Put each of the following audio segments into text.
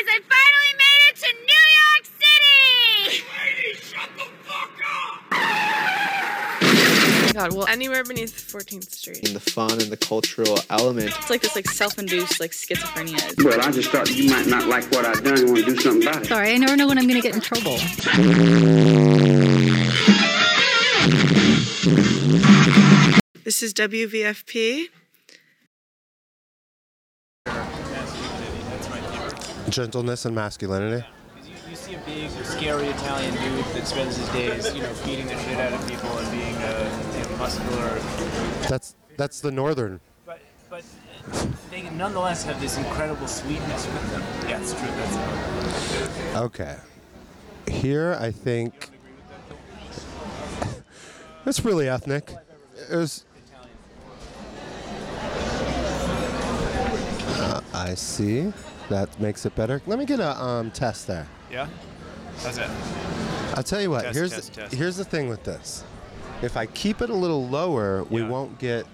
guys! I finally made it to New York City! Lady, shut the fuck up! Oh God, well, anywhere beneath 14th Street. And the fun and the cultural element. It's like this like self-induced like schizophrenia. Well, I just thought you might not like what I've done and want to do something about it. Sorry, I never know when I'm going to get in trouble. This is WVFP. Gentleness and masculinity. You see a big, scary Italian dude that spends his days, you know, beating the shit out of people and being uh, you know, muscular. That's that's the northern. But but they nonetheless have this incredible sweetness with them. Yeah, it's true. That's Okay. Here, I think it's really ethnic. It was. Uh, I see. That makes it better. Let me get a um, test there. yeah. How's that? I'll tell you what. Test, here's test, the, test. here's the thing with this. If I keep it a little lower, we Yeah. won't get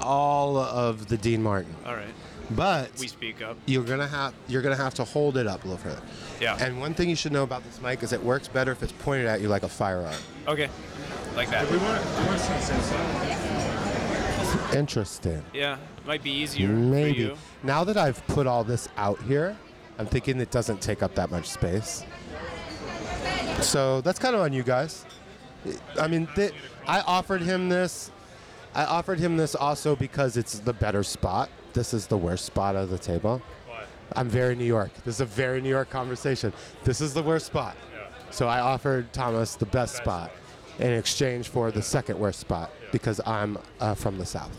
all of the Dean Martin. All right. But We speak up. you're gonna have you're gonna have to hold it up a little further. Yeah. And one thing you should know about this mic is it works better if it's pointed at you like a firearm. Okay. Like that. We want, we want some sense Interesting. Yeah. Might be easier for Maybe. Now that I've put all this out here, I'm thinking it doesn't take up that much space. So that's kind of on you guys. I mean, I offered him this. I offered him this also because it's the better spot. This is the worst spot of the table. I'm very New York. This is a very New York conversation. This is the worst spot. So I offered Thomas the best spot in exchange for the second worst spot because I'm uh, from the South.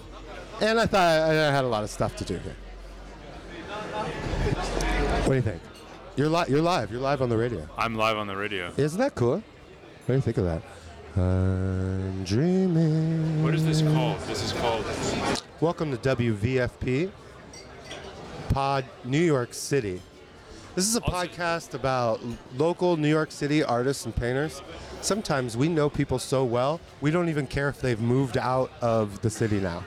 And I thought I I had a lot of stuff to do here. What do you think? You're, li- you're live. You're live on the radio. I'm live on the radio. Isn't that cool? What do you think of that? I'm dreaming. What is this called? This is called. Welcome to WVFP, Pod New York City. This is a podcast about local New York City artists and painters. Sometimes we know people so well, we don't even care if they've moved out of the city now.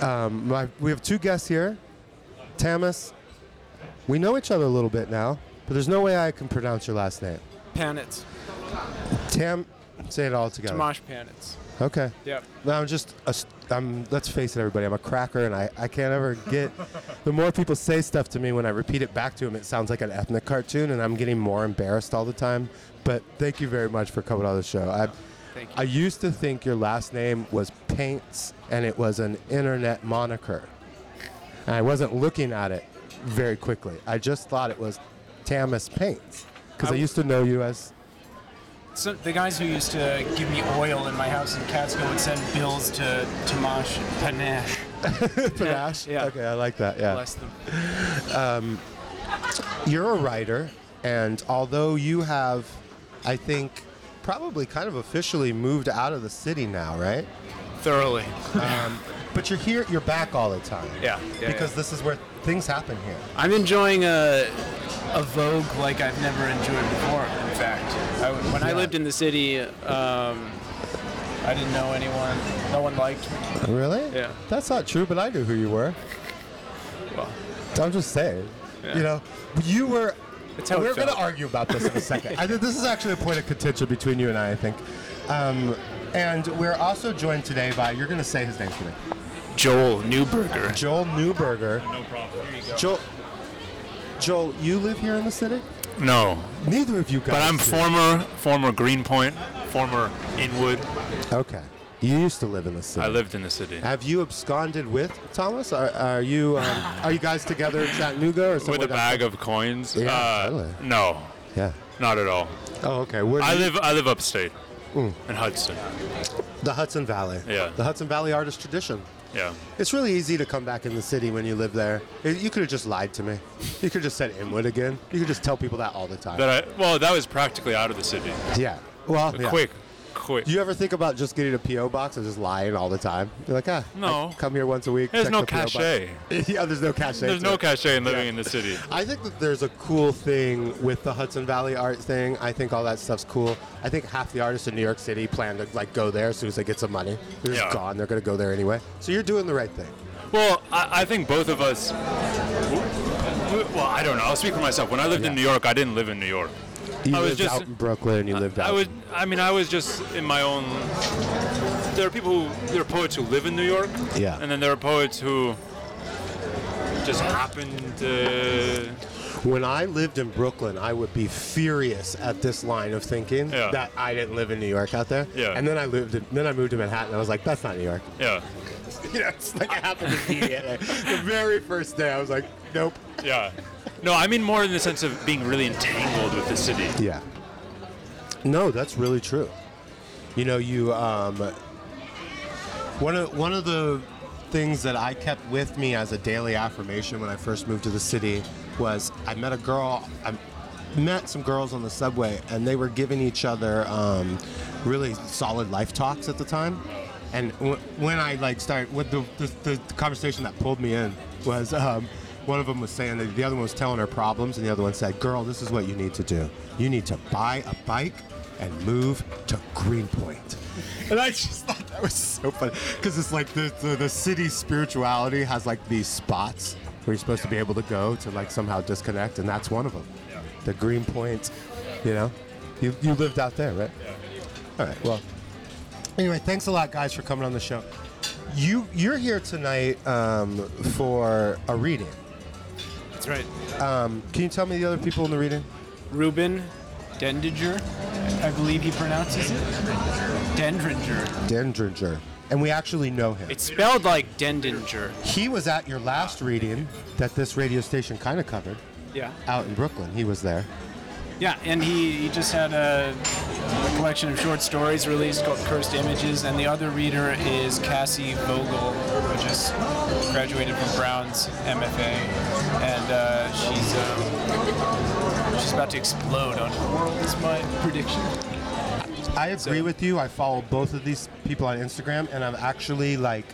Um, my, we have two guests here. Tamas, we know each other a little bit now, but there's no way I can pronounce your last name. Panitz. Tam, say it all together. Tamas Panitz. Okay. Yep. No, I'm just, a, I'm, let's face it, everybody, I'm a cracker and I, I can't ever get, the more people say stuff to me, when I repeat it back to them, it sounds like an ethnic cartoon and I'm getting more embarrassed all the time. But thank you very much for coming on the show. I, Thank you. I used to think your last name was Paints and it was an internet moniker. And I wasn't looking at it very quickly. I just thought it was Tamas Paints because I I- used to know you as So the guys who used to give me oil in my house in Catskill would send bills to Tomasz Panache. Panache. Yeah. Okay, I like that. Yeah. Bless them. You're a writer, and although you have, I think, probably kind of officially moved out of the city now, right? Thoroughly. Um, but you're here, you're back all the time. Yeah, yeah, because yeah. this is where things happen here. I'm enjoying a, a Vogue like I've never enjoyed before, in fact. I, when I lived in the city, um, I didn't know anyone. No one liked me. Really? Yeah. That's not true, but I knew who you were. Well, I'm just saying. Yeah. You know, you were. That's how it we're going to argue about this in a second. I think this is actually a point of contention between you and I. I think. Um, and we're also joined today by. You're going to say his name for me. Joel Newberger. Joel Newberger. No problem. Here you go. Joel. Joel, you live here in the city? No, Neither of you guys. but I'm do. former former Greenpoint, former Inwood. Okay. You used to live in the city. I lived in the city Have you absconded with Thomas? Are, are you um, are you guys together in Chattanooga or something? with somewhere a bag of coins. Yeah, uh, totally. No, Yeah. not at all. Oh, okay. Where do I you- live I live upstate Mm. in Hudson. the Hudson Valley. Yeah. The Hudson Valley artist tradition. Yeah. It's really easy to come back in the city when you live there. It- you could have just lied to me. You could have just said Inwood again. You could just tell people that all the time. That I well that was practically out of the city. yeah. Well, yeah. Quick, quick. Do you ever think about just getting a PO box and just lying all the time? You're like, ah, No. I come here once a week. There's no the PO box." cachet. yeah, there's no cachet. There's no it. cachet in living Yeah. in the city. I think that there's a cool thing with the Hudson Valley art thing. I think all that stuff's cool. I think half the artists in New York City plan to like go there as soon as they get some money. They're just Yeah. gone. They're gonna go there anyway. So you're doing the right thing. Well, I, I think both of us, Well, I don't know. I'll speak for myself. When I lived in New York, I didn't live in New York. You I was just- out in Brooklyn. and You lived out. I would. I mean, I was just in my own. There are people who. There are poets who live in New York. Yeah. And then there are poets who just happened to. When I lived in Brooklyn, I would be furious at this line of thinking Yeah. that I didn't live in New York out there. Yeah. And then I lived. In, then I moved to Manhattan. and I was like, that's not New York. Yeah. you know, it's like it happened immediately. the very first day, I was like, nope. Yeah. No, I mean more in the sense of being really entangled with the city. Yeah. No, that's really true. You know, you um, one of one of the things that I kept with me as a daily affirmation when I first moved to the city was I met a girl. I met some girls on the subway, and they were giving each other um, really solid life talks at the time. And w- when I like started, with the, the, the conversation that pulled me in was um, one of them was saying that the other one was telling her problems, and the other one said, "Girl, this is what you need to do. You need to buy a bike and move to Greenpoint." And I just thought that was so funny because it's like the, the the city spirituality has like these spots where you're supposed to be able to go to like somehow disconnect, and that's one of them. The Greenpoint, you know, you you lived out there, right? All right. Well, anyway, thanks a lot, guys, for coming on the show. You you're here tonight um, for a reading. That's right. Um, can you tell me the other people in the reading? Ruben Dendinger, I believe he pronounces it. Dendringer. Dendringer. And we actually know him. It's spelled like Dendinger. He was at your last reading that this radio station kind of covered Yeah. out in Brooklyn. He was there. Yeah, and he, he just had a, a collection of short stories released called Cursed Images, and the other reader is Cassie Vogel, who just graduated from Brown's MFA, and uh, she's um, she's about to explode on her world. Is my prediction. I agree with you. I follow both of these people on Instagram, and I'm actually like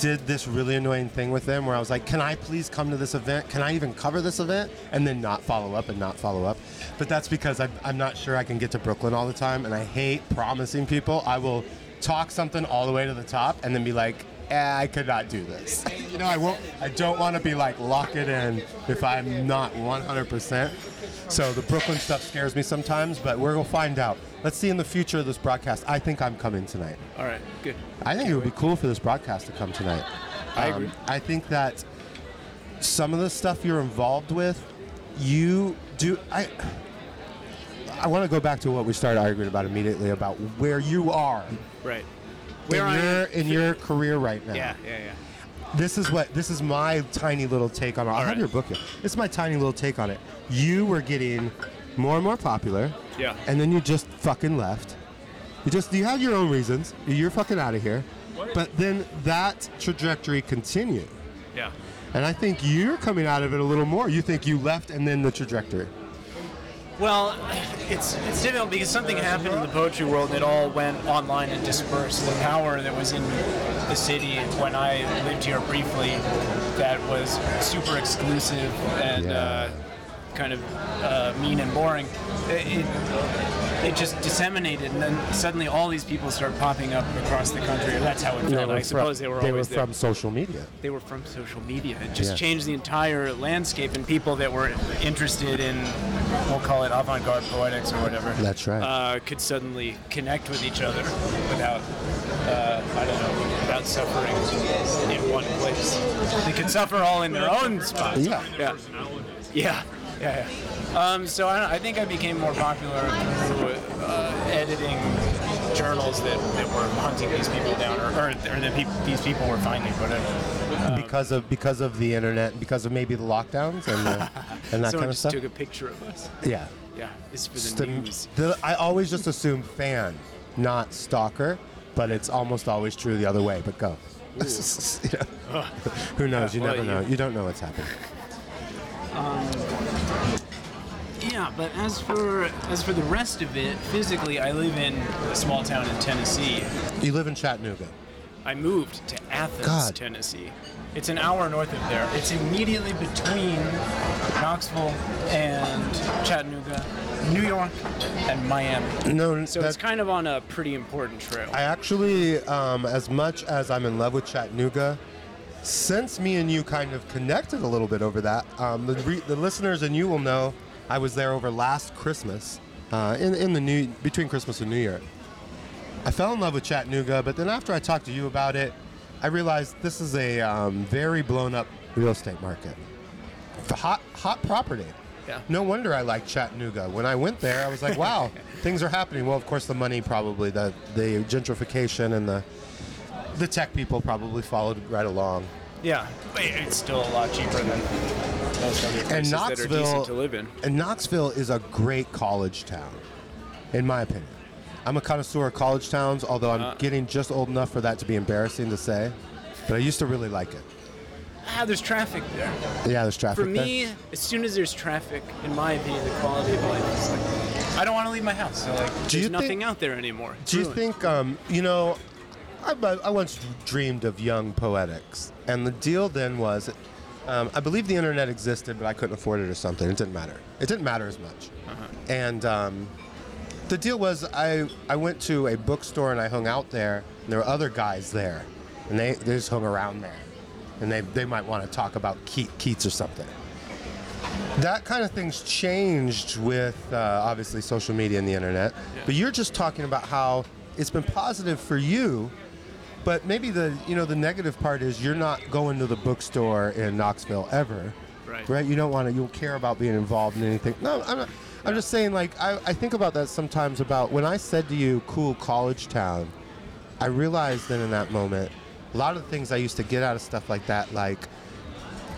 did this really annoying thing with them where I was like, "Can I please come to this event? Can I even cover this event?" And then not follow up and not follow up. But that's because I'm, I'm not sure I can get to Brooklyn all the time, and I hate promising people. I will talk something all the way to the top and then be like, eh, "I could not do this." you know, I won't. I don't want to be like lock it in if I'm not 100%. So the Brooklyn stuff scares me sometimes, but we're gonna find out. Let's see in the future of this broadcast. I think I'm coming tonight. All right, good. I think it would be cool for this broadcast to come tonight. I um, agree. I think that some of the stuff you're involved with, you do. I. I want to go back to what we started arguing about immediately about where you are Right. Where I your in your career right now. Yeah, yeah, yeah. This is what this is my tiny little take on it. I have right. your book here. This is my tiny little take on it. You were getting more and more popular. Yeah. And then you just fucking left. You just you had your own reasons. You're fucking out of here. But then that trajectory continued. Yeah. And I think you're coming out of it a little more. You think you left and then the trajectory. Well, it's it's difficult because something happened in the poetry world and it all went online and dispersed. The power that was in the city when I lived here briefly, that was super exclusive and Yeah. uh, kind of uh, mean and boring. It, it, it just disseminated, and then suddenly all these people start popping up across the country. That's how it felt. I suppose from, they were they were always there from social media. they were from social media. It just Yeah. changed the entire landscape, and people that were interested in, we'll call it avant-garde poetics or whatever, That's right. uh, could suddenly connect with each other without, uh, I don't know, without suffering in one place. They could suffer all in their own spots. Yeah. Yeah. Yeah. Yeah. yeah. Um, so I, I think I became more popular through uh, editing journals that, that were hunting these people down, or, or, or that peop these people were finding, whatever. because of because of the internet, because of maybe the lockdowns and the, and that kind of stuff. took a picture of us. yeah. Yeah, it's for the the- news. the- I always just assume fan, not stalker, but it's almost always true the other way. But go. You know, Who knows? You well, never know. you- You don't know what's happening. Yeah, but as for as for the rest of it, physically, I live in a small town in Tennessee. You live in Chattanooga. I moved to Athens, God. Tennessee. It's an hour north of there. It's immediately between Knoxville and Chattanooga, New York, and Miami. No, So it's kind of on a pretty important trail. I actually, um, as much as I'm in love with Chattanooga, since me and you kind of connected a little bit over that, um, the, re- the listeners and you will know I was there over last Christmas, uh, in, in the new between Christmas and New Year. I fell in love with Chattanooga, but then after I talked to you about it, I realized this is a um, very blown up real estate market. The hot hot property. Yeah. No wonder I like Chattanooga. When I went there, I was like, wow, things are happening. Well, of course, the money probably, the the gentrification and the the tech people probably followed right along. Yeah, it's still a lot cheaper than most other places And that are Knoxville, to live in. and Knoxville is a great college town, in my opinion. I'm a connoisseur of college towns, although I'm Uh. getting just old enough for that to be embarrassing to say. But I used to really like it. Ah, there's traffic there. Yeah, there's traffic For there. me, as soon as there's traffic, in my opinion, the quality of life is like I don't want to leave my house. So like, Do you there's nothing think- out there anymore. It's Do you think, um, you know, I, I once dreamed of young poetics, and the deal then was, um, I believe the internet existed, but I couldn't afford it or something. It didn't matter. It didn't matter as much. And um, the deal was, I I went to a bookstore and I hung out there, and there were other guys there, and they, they just hung around there, and they they might want to talk about Keat, Keats or something that kind of thing's changed with uh, obviously social media and the internet. But you're just talking about how it's been positive for you, but maybe the you know the negative part is you're not going to the bookstore in Knoxville ever, Right. Right? You don't want to. You don't care about being involved in anything. No, I'm not. I'm just saying. Like I, I think about that sometimes. About when I said to you, "Cool college town," I realized then in that moment, a lot of the things I used to get out of stuff like that, like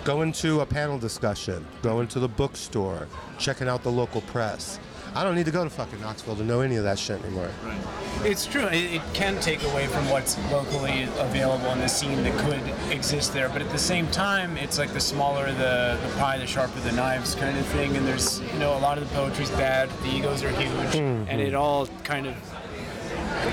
going to a panel discussion, going to the bookstore, checking out the local press. I don't need to go to fucking Knoxville to know any of that shit anymore. Right. It's true. It, it can take away from what's locally available in the scene that could exist there. But at the same time, it's like the smaller the, the pie, the sharper the knives kind of thing. And there's, you know, a lot of the poetry's bad. The egos are huge, mm-hmm. and it all kind of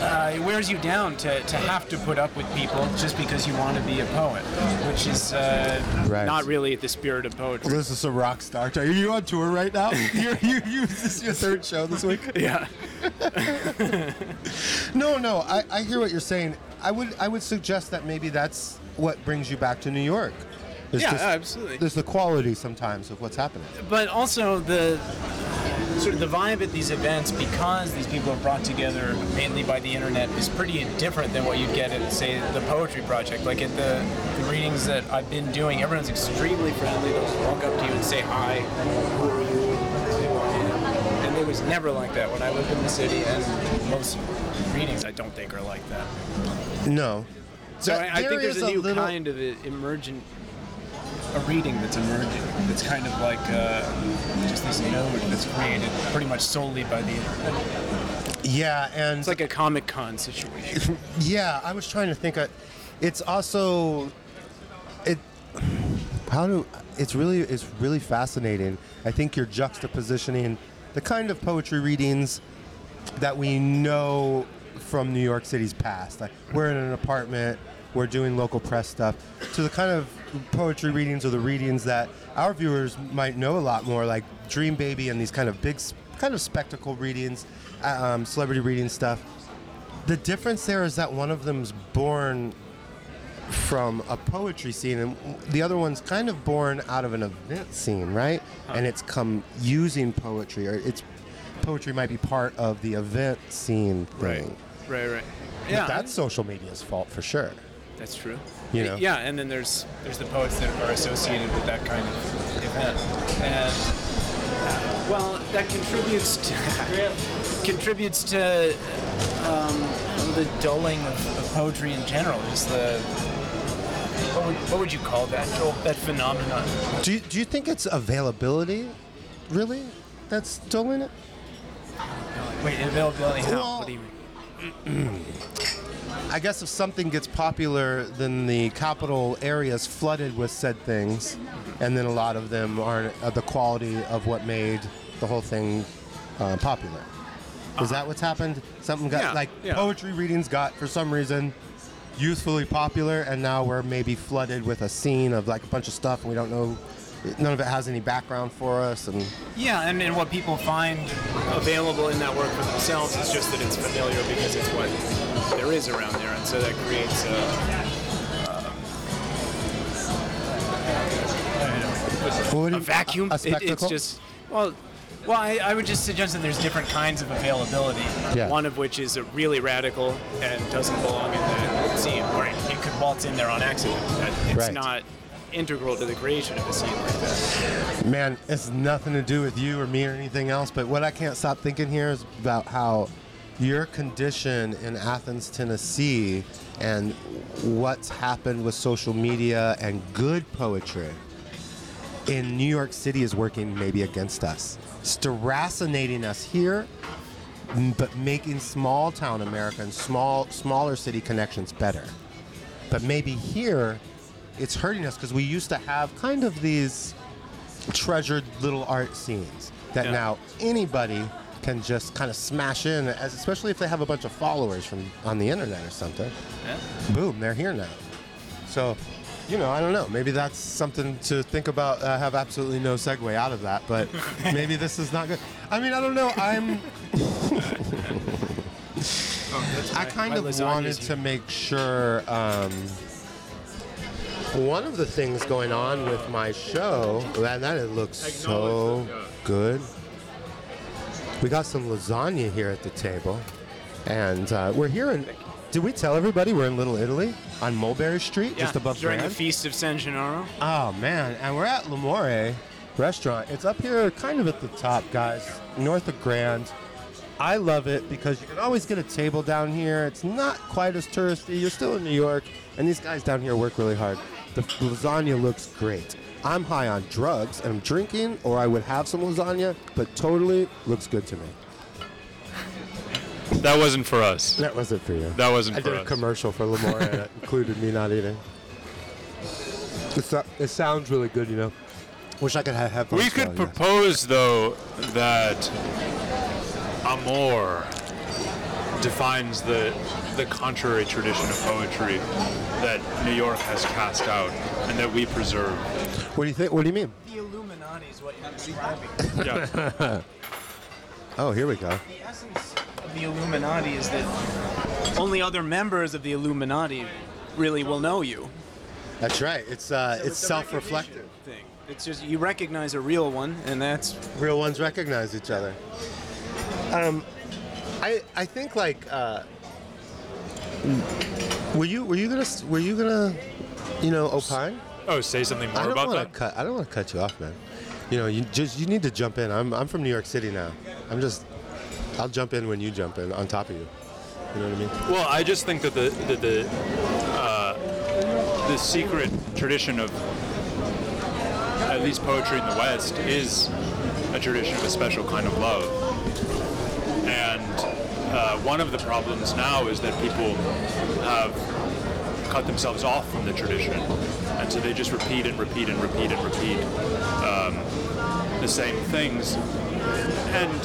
uh, it wears you down to, to have to put up with people just because you want to be a poet, which is uh, Right. not really the spirit of poetry. This is a rock star. Are you on tour right now? You're, you, you, is this your third show this week? Yeah. No, no. I, I hear what you're saying. I would I would suggest that maybe that's what brings you back to New York. It's Yeah, just- absolutely. There's the quality sometimes of what's happening. but also the sort of the vibe at these events because these people are brought together mainly by the internet is pretty different than what you'd get at say the poetry project. Like at the, the readings that i've been doing everyone's extremely friendly. They'll just walk up to you and say hi who are you? And it was never like that. When i lived in the city and most readings i don't think are like that. No. so That- I, I there think there's is a new little- kind of a emergent, a reading that's emerging. It's kind of like uh, just this node that's created pretty much solely by the internet. Yeah, and It's like a Comic Con situation. Yeah, I was trying to think. Of, it's also it. How do it's really it's really fascinating. I think you're juxtapositioning the kind of poetry readings that we know from New York City's past. Like we're in an apartment, we're doing local press stuff, to the kind of poetry readings or the readings that our viewers might know a lot more, like Dream Baby and these kind of big, kind of spectacle readings, uh, um, celebrity reading stuff. The difference there is that one of them's born from a poetry scene, and the other one's kind of born out of an event scene, right? And it's come using poetry, or it's poetry might be part of the event scene thing. right, right. But Yeah, that's social media's fault for sure. That's true. You know? Yeah, and then there's there's the poets that are associated with that kind of event, and well, that contributes to contributes to um, the dulling of, of poetry in general. Just the what would, what would you call that, Joel? That phenomenon. Do you, do you think it's availability, really, that's doing it? Wait, availability? How? Well- what do you mean? I guess if something gets popular, then the capital area is flooded with said things, and then a lot of them aren't of the quality of what made the whole thing uh, popular. Is that what's happened? Something got Yeah, like yeah. poetry readings got for some reason youthfully popular, and now we're maybe flooded with a scene of like a bunch of stuff, and we don't know. None of it has any background for us, and Yeah, and, and what people find available in that work for themselves is just that it's familiar because it's what there is around there, and so that creates a, uh, a vacuum. a It- spectacle? it's just well. Well, I, I would just suggest that there's different kinds of availability. Yeah. One of which is a really radical and doesn't belong in the scene, or it, it could waltz in there on accident. It's Right. not integral to the creation of a scene like that. Man, it's nothing to do with you or me or anything else, but what I can't stop thinking here is about how your condition in Athens, Tennessee, and what's happened with social media and good poetry in New York City is working maybe against us. It's deracinating us here, but making small town America and small, smaller city connections better. But maybe here, it's hurting us because we used to have kind of these treasured little art scenes that Yeah. now anybody can just kind of smash in, as especially if they have a bunch of followers from on the internet or something. Yeah. Boom, they're here now. So, you know, I don't know. Maybe that's something to think about. I have absolutely no segue out of that, but maybe this is not good. I mean, I don't know. I'm. I kind my of wanted to make sure. Um, one of the things going on with my show, man, that it looks so good. We got some lasagna here at the table, and uh, we're here in. Did we tell everybody we're in Little Italy on Mulberry Street, just above during Grand? the feast of San Gennaro. Oh man, and we're at L'Amore restaurant. It's up here kind of at the top, guys, north of Grand. I love it because you can always get a table down here. It's not quite as touristy. You're still in New York, and these guys down here work really hard. The lasagna looks great. I'm high on drugs and I'm drinking, or I would have some lasagna, but totally looks good to me. That wasn't for us. That wasn't for you. That wasn't I for did a commercial for L'Amore and it included me not eating. It's not, it sounds really good, you know. Wish I could have headphones. We could propose, though, that amor defines the the contrary tradition of poetry that New York has cast out and that we preserve. What do you think? What do you mean? The Illuminati is what you're describing. Yeah. Oh, here we go. the essence of the Illuminati is that only other members of the Illuminati really will know you. That's right. It's uh, So it's a self-reflective. Thing. It's just you recognize a real one, and that's Real ones recognize each other. Um, I I think like uh, were you were you gonna were you gonna you know opine? Oh, say something I more don't about want that. to cut. I don't want to cut you off, man. You know, you just you need to jump in. I'm I'm from New York City now. I'm just I'll jump in when you jump in on top of you. You know what I mean? Well, I just think that the the the, uh, the secret tradition of at least poetry in the West is a tradition of a special kind of love, uh, one of the problems now is that people have cut themselves off from the tradition, and so they just repeat and repeat and repeat and repeat um, the same things, and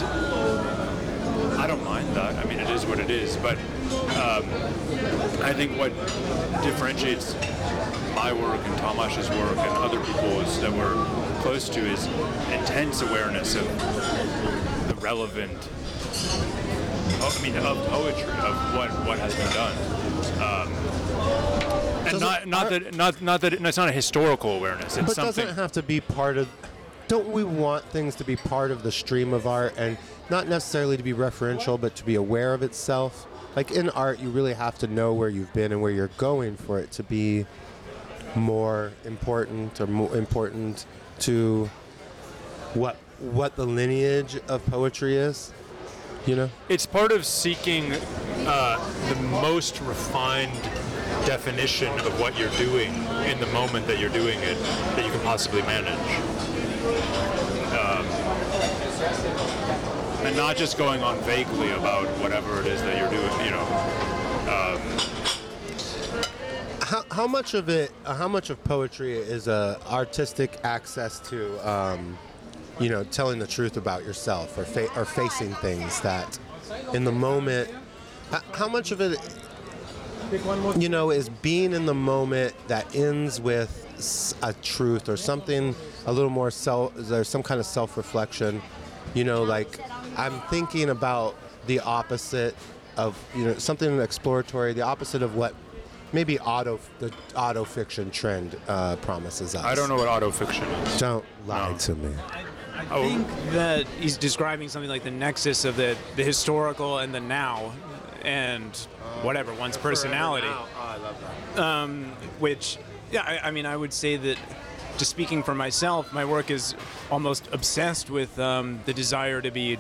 I don't mind that. I mean, it is what it is. But um, I think what differentiates my work and Tamas's work and other people's that we're close to is intense awareness of the relevant. I mean, of poetry, of what what has been done. Um, and Doesn't not not art- that not not that it, it's not a historical awareness. It's but something. doesn't have to be part of don't we want things to be part of the stream of art and not necessarily to be referential but to be aware of itself like in art you really have to know where you've been and where you're going for it to be more important or more important to what what the lineage of poetry is you know it's part of seeking uh, the most refined definition of what you're doing in the moment that you're doing it that you can possibly manage. Um, and not just going on vaguely about whatever it is that you're doing, you know. Um, how, how much of it uh, how much of poetry is a artistic access to um, you know telling the truth about yourself or, fa- or facing things that in the moment how much of it you know is being in the moment that ends with a truth or something a little more self there's some kind of self-reflection you know like i'm thinking about the opposite of you know something exploratory the opposite of what maybe auto the auto fiction trend uh, promises us. I don't know what autofiction is. Don't lie to me. I think that he's describing something like the nexus of the, the historical and the now, and whatever one's personality. Oh, I love that. Um, which, yeah, I, I mean, I would say that, just speaking for myself, my work is almost obsessed with um, the desire to be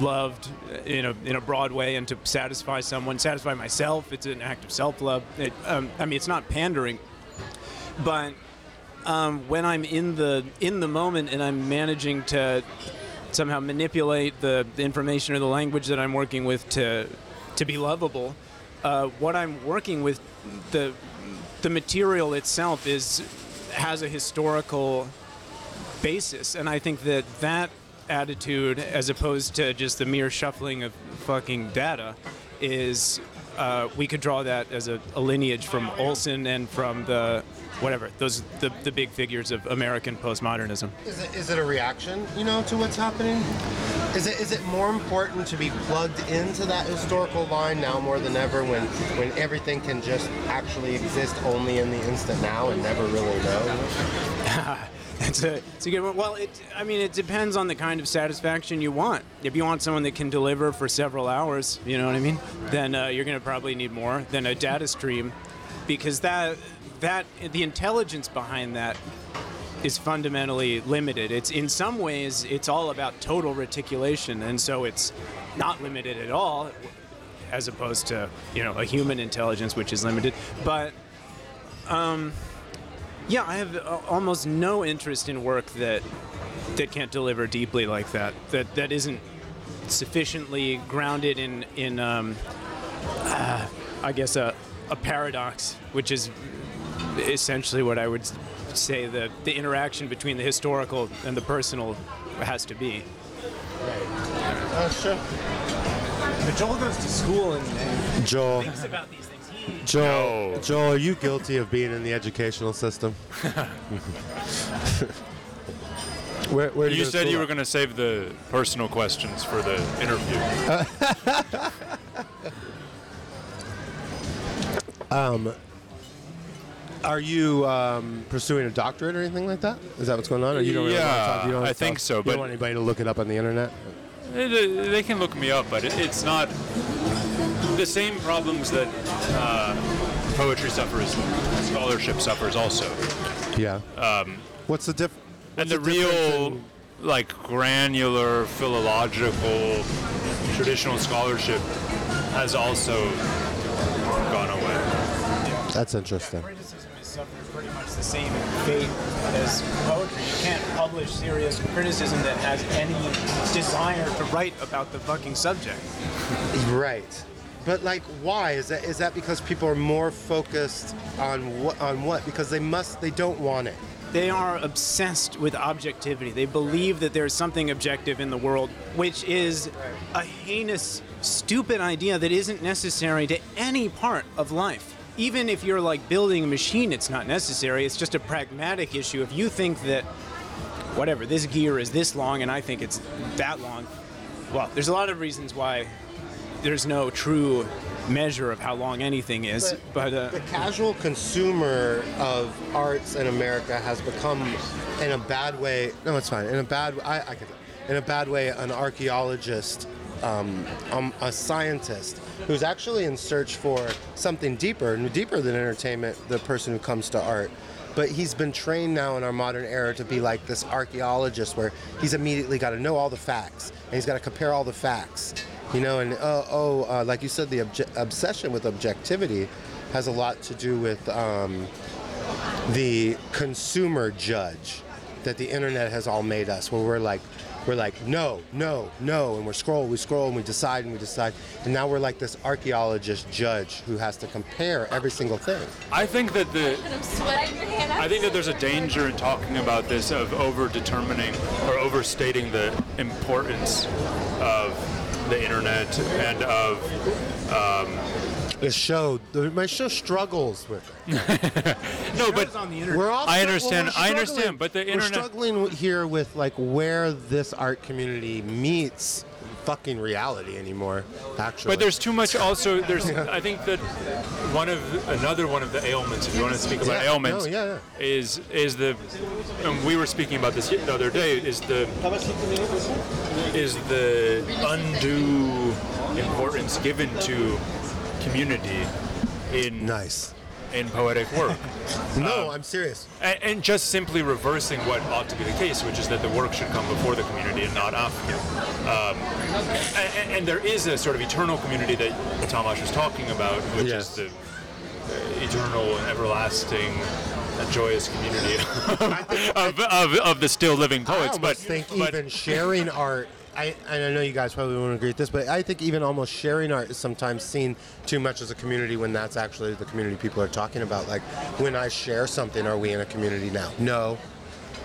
loved in a in a broad way and to satisfy someone, satisfy myself. It's an act of self-love. It, um, I mean, it's not pandering, but um, when I'm in the in the moment and I'm managing to somehow manipulate the, the information or the language that I'm working with to to be lovable, uh, what I'm working with the the material itself is has a historical basis, and I think that that attitude, as opposed to just the mere shuffling of fucking data, is uh, we could draw that as a, a lineage from Olson and from the whatever those the, the big figures of American postmodernism. Is it, is it a reaction, you know, to what's happening? Is it is it more important to be plugged into that historical line now more than ever when when everything can just actually exist only in the instant now and never really know? It's a, it's a good one. Well, it, I mean, it depends on the kind of satisfaction you want. If you want someone that can deliver for several hours, you know what I mean, then uh, you're going to probably need more than a data stream, because that that the intelligence behind that is fundamentally limited. It's in some ways it's all about total reticulation, and so it's not limited at all, as opposed to you know a human intelligence which is limited. But um, yeah, I have uh, almost no interest in work that that can't deliver deeply like that. That that isn't sufficiently grounded in in um, uh, I guess a a paradox, which is essentially what I would say the the interaction between the historical and the personal has to be. Right. Uh, sure. But Joel goes to school and, and Joel, thinks about these things. He, Joel, No. Joel, are you guilty of being in the educational system? where, where do You go said you were going to save the personal questions for the interview. um, Are you um, pursuing a doctorate or anything like that? Is that what's going on? Or you don't really want to Yeah, talk? You don't I to think talk- so, You but- don't want anybody to look it up on the internet. It, uh, they can look me up, but it, it's not the same problems that uh, poetry suffers, scholarship suffers also. Yeah. Um, What's the diff? and what's the real, in- like, granular, philological, traditional scholarship has also gone away. That's interesting. criticism is suffering pretty much the same fate as poetry. You can't publish serious criticism that has any desire to write about the fucking subject. Right. But like, why is that? Is that because people are more focused on what? On what? Because they must. They don't want it. They are obsessed with objectivity. They believe that there's something objective in the world, which is a heinous, stupid idea that isn't necessary to any part of life. Even if you're like building a machine, it's not necessary. It's just a pragmatic issue. If you think that, whatever, this gear is this long and I think it's that long, well, there's a lot of reasons why there's no true measure of how long anything is. But, uh, the casual consumer of arts in America has become, in a bad way. No, it's fine. In a bad, I, I can. In a bad way, an archaeologist, um, um, a scientist who's actually in search for something deeper, deeper than entertainment. The person who comes to art. But he's been trained now in our modern era to be like this archaeologist, where he's immediately got to know all the facts and he's got to compare all the facts, you know. And uh, oh, uh, like you said, the obje- obsession with objectivity has a lot to do with um, the consumer judge that the internet has all made us, where we're like, we're like, no, no, no, and we're scroll, we scroll, and we decide, and we decide, and now we're like this archaeologist judge who has to compare every single thing. I think that the I think that there's a danger in talking about this of over determining or overstating the importance of the internet and of um, The show, my show struggles with it. no, but on the internet. We're all I understand- well, I understand, but the we're struggling here with like where this art community meets fucking reality anymore. Actually, But there's too much. Also, there's. I think that one of another one of the ailments, if you want to speak about Yeah, ailments, no, yeah, is is the. And we were speaking about this the other day. Is the is the undue importance given to community in nice in poetic work. No, I'm serious. And, and just simply reversing what ought to be the case, which is that the work should come before the community and not after. Um, and, and there is a sort of eternal community that Tamas is talking about, which Yes. is the uh, eternal and everlasting and joyous community of, of, of the still living poets. But, think but even sharing art. I, and I know you guys probably won't agree with this, but I think even almost sharing art is sometimes seen too much as a community when that's actually the community people are talking about. Like, when I share something, are we in a community now? No,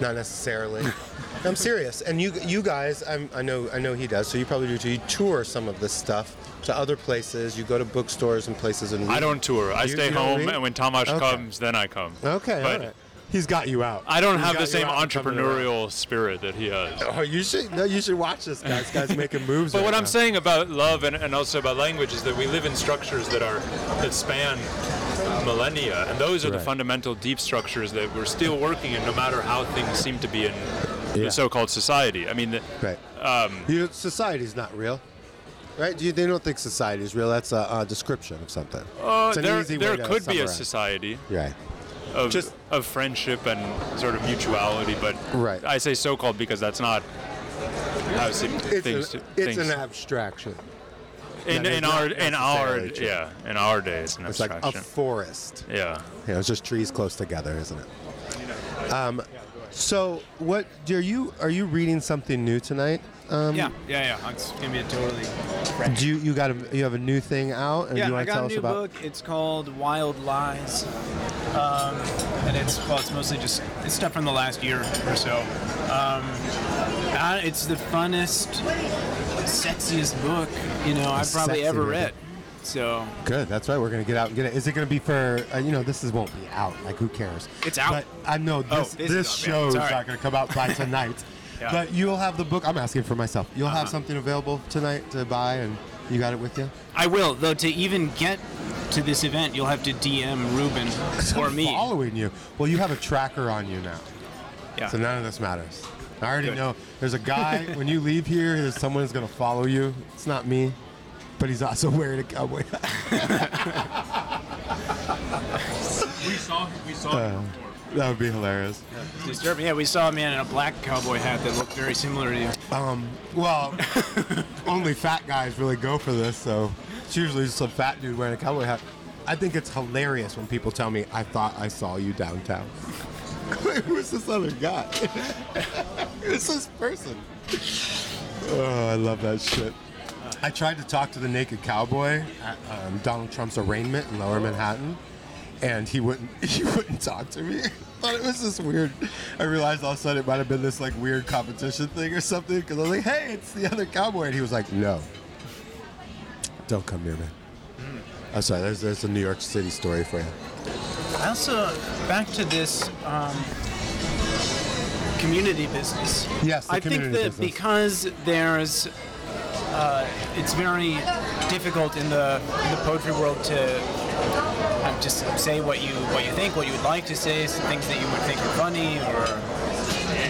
not necessarily. I'm serious. And you, you guys, I'm, I know, I know he does. So you probably do too. You tour some of this stuff to other places. You go to bookstores and places and. I don't tour. I You- stay you home, and when Tamas Okay. comes, then I come. Okay, But all right. He's got you out. I don't He's have the same out and coming around. entrepreneurial spirit that he has. Oh, you should. No, you should watch this guy. This guy's making moves. But right what I'm saying about love and, and also about language is that we live in structures that are that span millennia, and those are the fundamental deep structures that we're still working in, no matter how things seem to be in Yeah. the so-called society. I mean, the, Right. um, You, society's not real, right? Do you, they don't think society is real. That's a, a description of something. uh, It's an there, there could be a society Right. Of, Just- of friendship and sort of mutuality, but Right. I say so-called because that's not how It's, things. an, it's things an abstraction. in, in our in our true. yeah in our day it's an It's like a forest. yeah. Yeah, it's just trees close together, isn't it? Um, so what? Are you are you reading something new tonight? Um, yeah, yeah, yeah. It's gonna be a totally. fresh- Do you you got a you have a new thing out? And Yeah, I got a new book. It's called Wild Lies, um, and it's well, it's mostly just it's stuff from the last year or so. Um, it's the funnest, sexiest book you know I've probably ever read. So Good. That's right. We're gonna get out and get it. Is it gonna be for? Uh, you know, this is won't be out. Like, who cares? It's out. But I know Oh, this. this this is out, yeah. show is not gonna come out by tonight. Yeah. But you'll have the book. I'm asking for myself. You'll have Uh-huh. something available tonight to buy, and you got it with you. I will though. To even get to this event, you'll have to DM Ruben or me. Following you. Well, you have a tracker on you now, Yeah. so none of this matters. I already Good. know. There's a guy when you leave here. There's someone who's gonna follow you. It's not me, but he's also wearing a cowboy hat. We saw we saw Uh, that would be hilarious. Disturbing. Yeah, we saw a man in a black cowboy hat that looked very similar to you. Um, well, only fat guys really go for this, so it's usually just a fat dude wearing a cowboy hat. I think it's hilarious when people tell me, I thought I saw you downtown. Wait, who's this other guy? who's this person? Oh, I love that shit. I tried to talk to the naked cowboy at um, Donald Trump's arraignment in Lower Manhattan, and he wouldn't. He wouldn't talk to me. thought it was this weird. I realized all of a sudden it might have been this like weird competition thing or something. Because I was like, "Hey, it's the other cowboy," and he was like, "No, don't come near me." I'm sorry. There's there's a New York City story for you. I also back to this um, community business. Yes, the I think that business. because there's, uh, it's very difficult in the in the poetry world to uh, just say what you what you think, what you would like to say, some things that you would think are funny or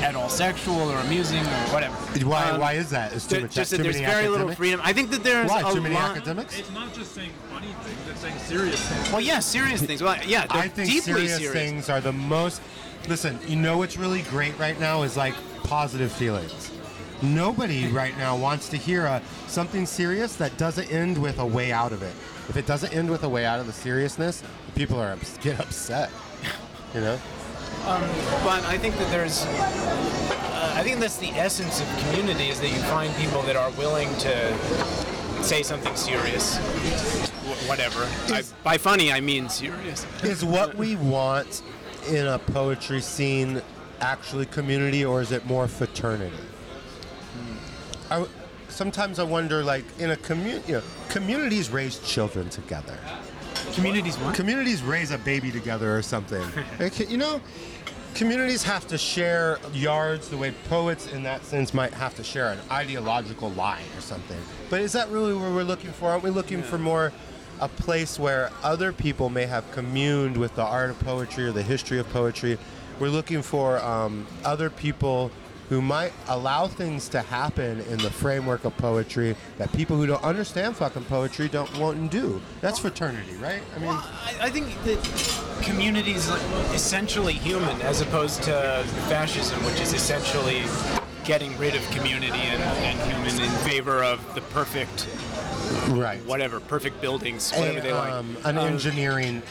at all sexual or amusing or whatever. Why Um, why is that? Is too much just that too there's many very little freedom. I think that there's Why a too many lot. academics? It's not just saying funny things; it's saying serious things. Well, yeah, serious things. Well, yeah, they're I think deeply serious, things are the most. Listen, you know what's really great right now is like positive feelings. Nobody right now wants to hear a, something serious that doesn't end with a way out of it. If it doesn't end with a way out of the seriousness, people are get upset. You know? But I think that there's, uh, I think that's the essence of community is that you find people that are willing to say something serious, Wh- whatever. I, by funny, I mean serious. Is what we want in a poetry scene actually community or is it more fraternity? I sometimes I wonder, like, in a community, you know, communities raise children together. Communities what? Communities raise a baby together or something. You know, communities have to share yards the way poets, in that sense, might have to share an ideological line or something. But is that really what we're looking for? Aren't we looking for more a place where other people may have communed with the art of poetry or the history of poetry? We're looking for um, other people who might allow things to happen in the framework of poetry that people who don't understand fucking poetry don't want and do. That's fraternity, right? I mean, I, I think that community is essentially human as opposed to fascism, which is essentially getting rid of community and, and human in favor of the perfect, right. whatever, perfect buildings, whatever a, they like. um, an Um, engineering.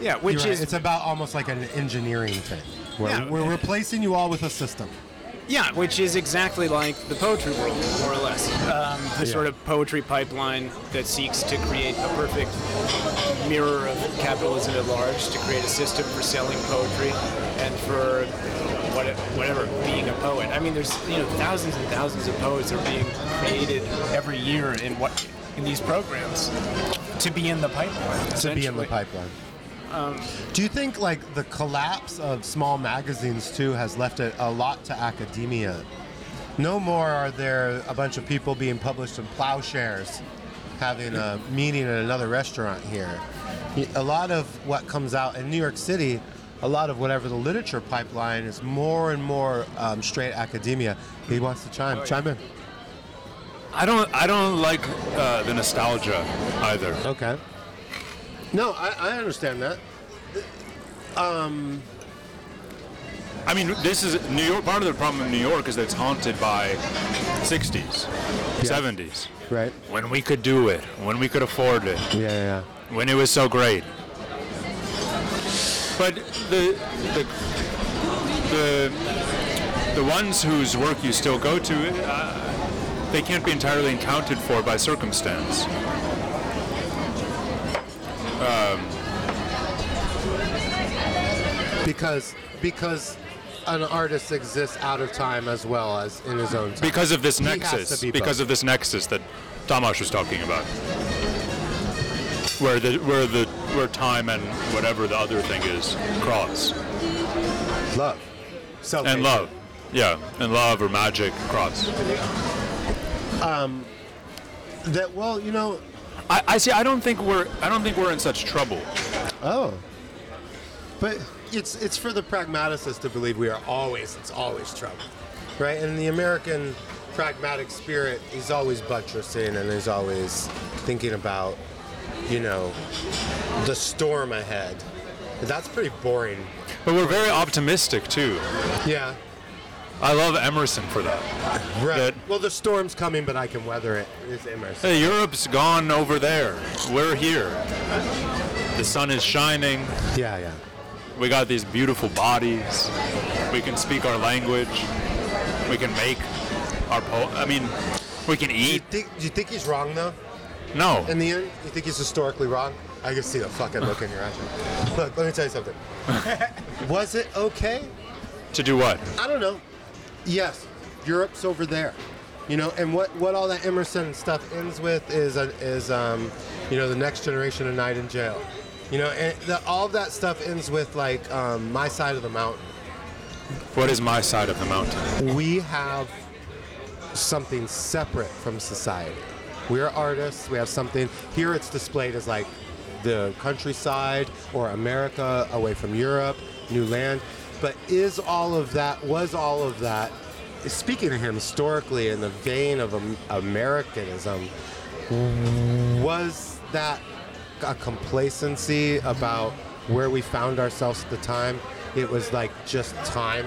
yeah, which right, is it's about almost like an engineering thing, where Yeah. we're replacing you all with a system. Yeah, which is exactly like the poetry world, more or less. Um, the Yeah. sort of poetry pipeline that seeks to create a perfect mirror of capitalism at large, to create a system for selling poetry and for what, whatever being a poet. I mean, there's you know thousands and thousands of poets are being created every year in what in these programs to be in the pipeline. to be in the pipeline. Um, Do you think like the collapse of small magazines too has left it a lot to academia? No more are there a bunch of people being published in Ploughshares having a meeting at another restaurant here. A lot of what comes out in New York City, a lot of whatever the literature pipeline is more and more um, straight academia. He wants to chime chime in. I don't. I don't like uh, the nostalgia either. Okay. No, I, I understand that. Um, I mean, this is New York. Part of the problem in New York is that it's haunted by 60s, 70s. Right. When we could do it, when we could afford it, Yeah, yeah. when it was so great. But the the the the ones whose work you still go to, uh, they can't be entirely accounted for by circumstance. Um, because because an artist exists out of time as well as in his own time. because of this He nexus, be because both. of this nexus that Tamas was talking about, where the where the where time and whatever the other thing is cross, love, self and love, yeah, and love or magic cross. Um, that well, you know. I, I see. I don't think we're. I don't think we're in such trouble. Oh. But it's it's for the pragmaticists to believe we are always it's always trouble, right? And the American pragmatic spirit is always buttressing and is always thinking about, you know, the storm ahead. That's pretty boring. But we're very optimistic too. Yeah. I love Emerson for that. Right. well, the storm's coming, but I can weather it. it. Is Emerson. Hey, Europe's gone over there. We're here. The sun is shining. Yeah, yeah. We got these beautiful bodies. We can speak our language. We can make our po. I mean, we can Do you eat. think, do you think he's wrong though? No. In the end, you think he's historically wrong? I can see the fucking look in your eyes. Look, let me tell you something. Was it okay? To do what? I don't know. Yes, Europe's over there. You know, and what, what all that Emerson stuff ends with is a, is um, you know the next generation of night in jail. You know, and the, all of that stuff ends with like um, my side of the mountain. What is my side of the mountain? We have something separate from society. We're artists. We have something here. It's displayed as like the countryside or America away from Europe, new land. But is all of that? Was all of that? Speaking to him historically in the vein of Americanism, was that a complacency about where we found ourselves at the time? It was like just time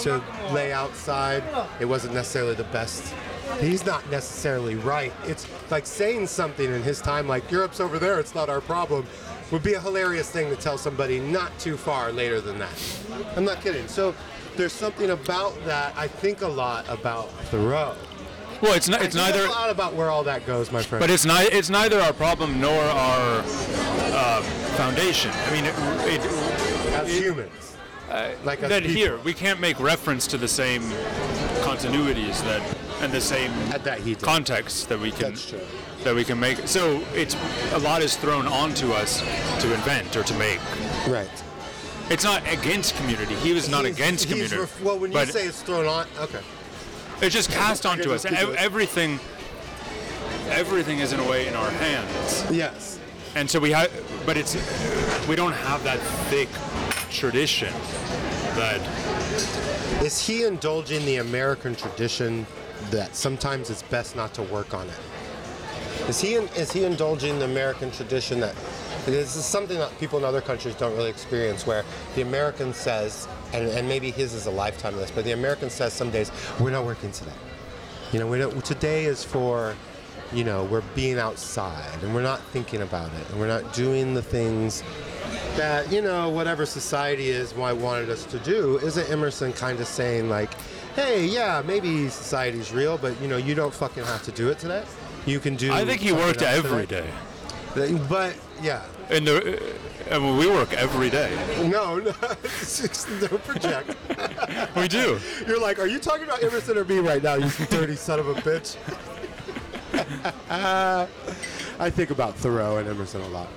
to lay outside. It wasn't necessarily the best. He's not necessarily right. It's like saying something in his time, like Europe's over there, it's not our problem, would be a hilarious thing to tell somebody not too far later than that. I'm not kidding. So there's something about that. I think a lot about Thoreau. Well, it's not. It's I think neither. a lot about where all that goes, my friend. But it's not. It's neither our problem nor our uh, foundation. I mean, it, it, as humans. like as that people. here we can't make reference to the same continuities that and the same At that he did. context that we can that we can make. So it's a lot is thrown onto us to invent or to make. Right. It's not against community. He was not He's- against he's community. ref- well, when you say it's thrown on, okay. it's just cast onto us. just keep Ev- it. everything, everything is in a way in our hands. Yes. And so we have, but it's we don't have that thick tradition that Is he indulging the American tradition that sometimes it's best not to work on it? Is he is he indulging the American tradition that this is something that people in other countries don't really experience, where the American says, and, and maybe his is a lifetime of this, but the American says some days we're not working today. You know, we don't, today is for, you know, we're being outside and we're not thinking about it and we're not doing the things that, you know, whatever society is why wanted us to do. Isn't Emerson kind of saying like, hey, yeah, maybe society's real, but you know, you don't fucking have to do it today. You can do. I think he worked every today." day. But yeah, And the, uh, I mean, we work every day. no, no, just, don't project. We do. You're like, are you talking about Emerson or me right now, you dirty son of a bitch? I think about Thoreau and Emerson a lot.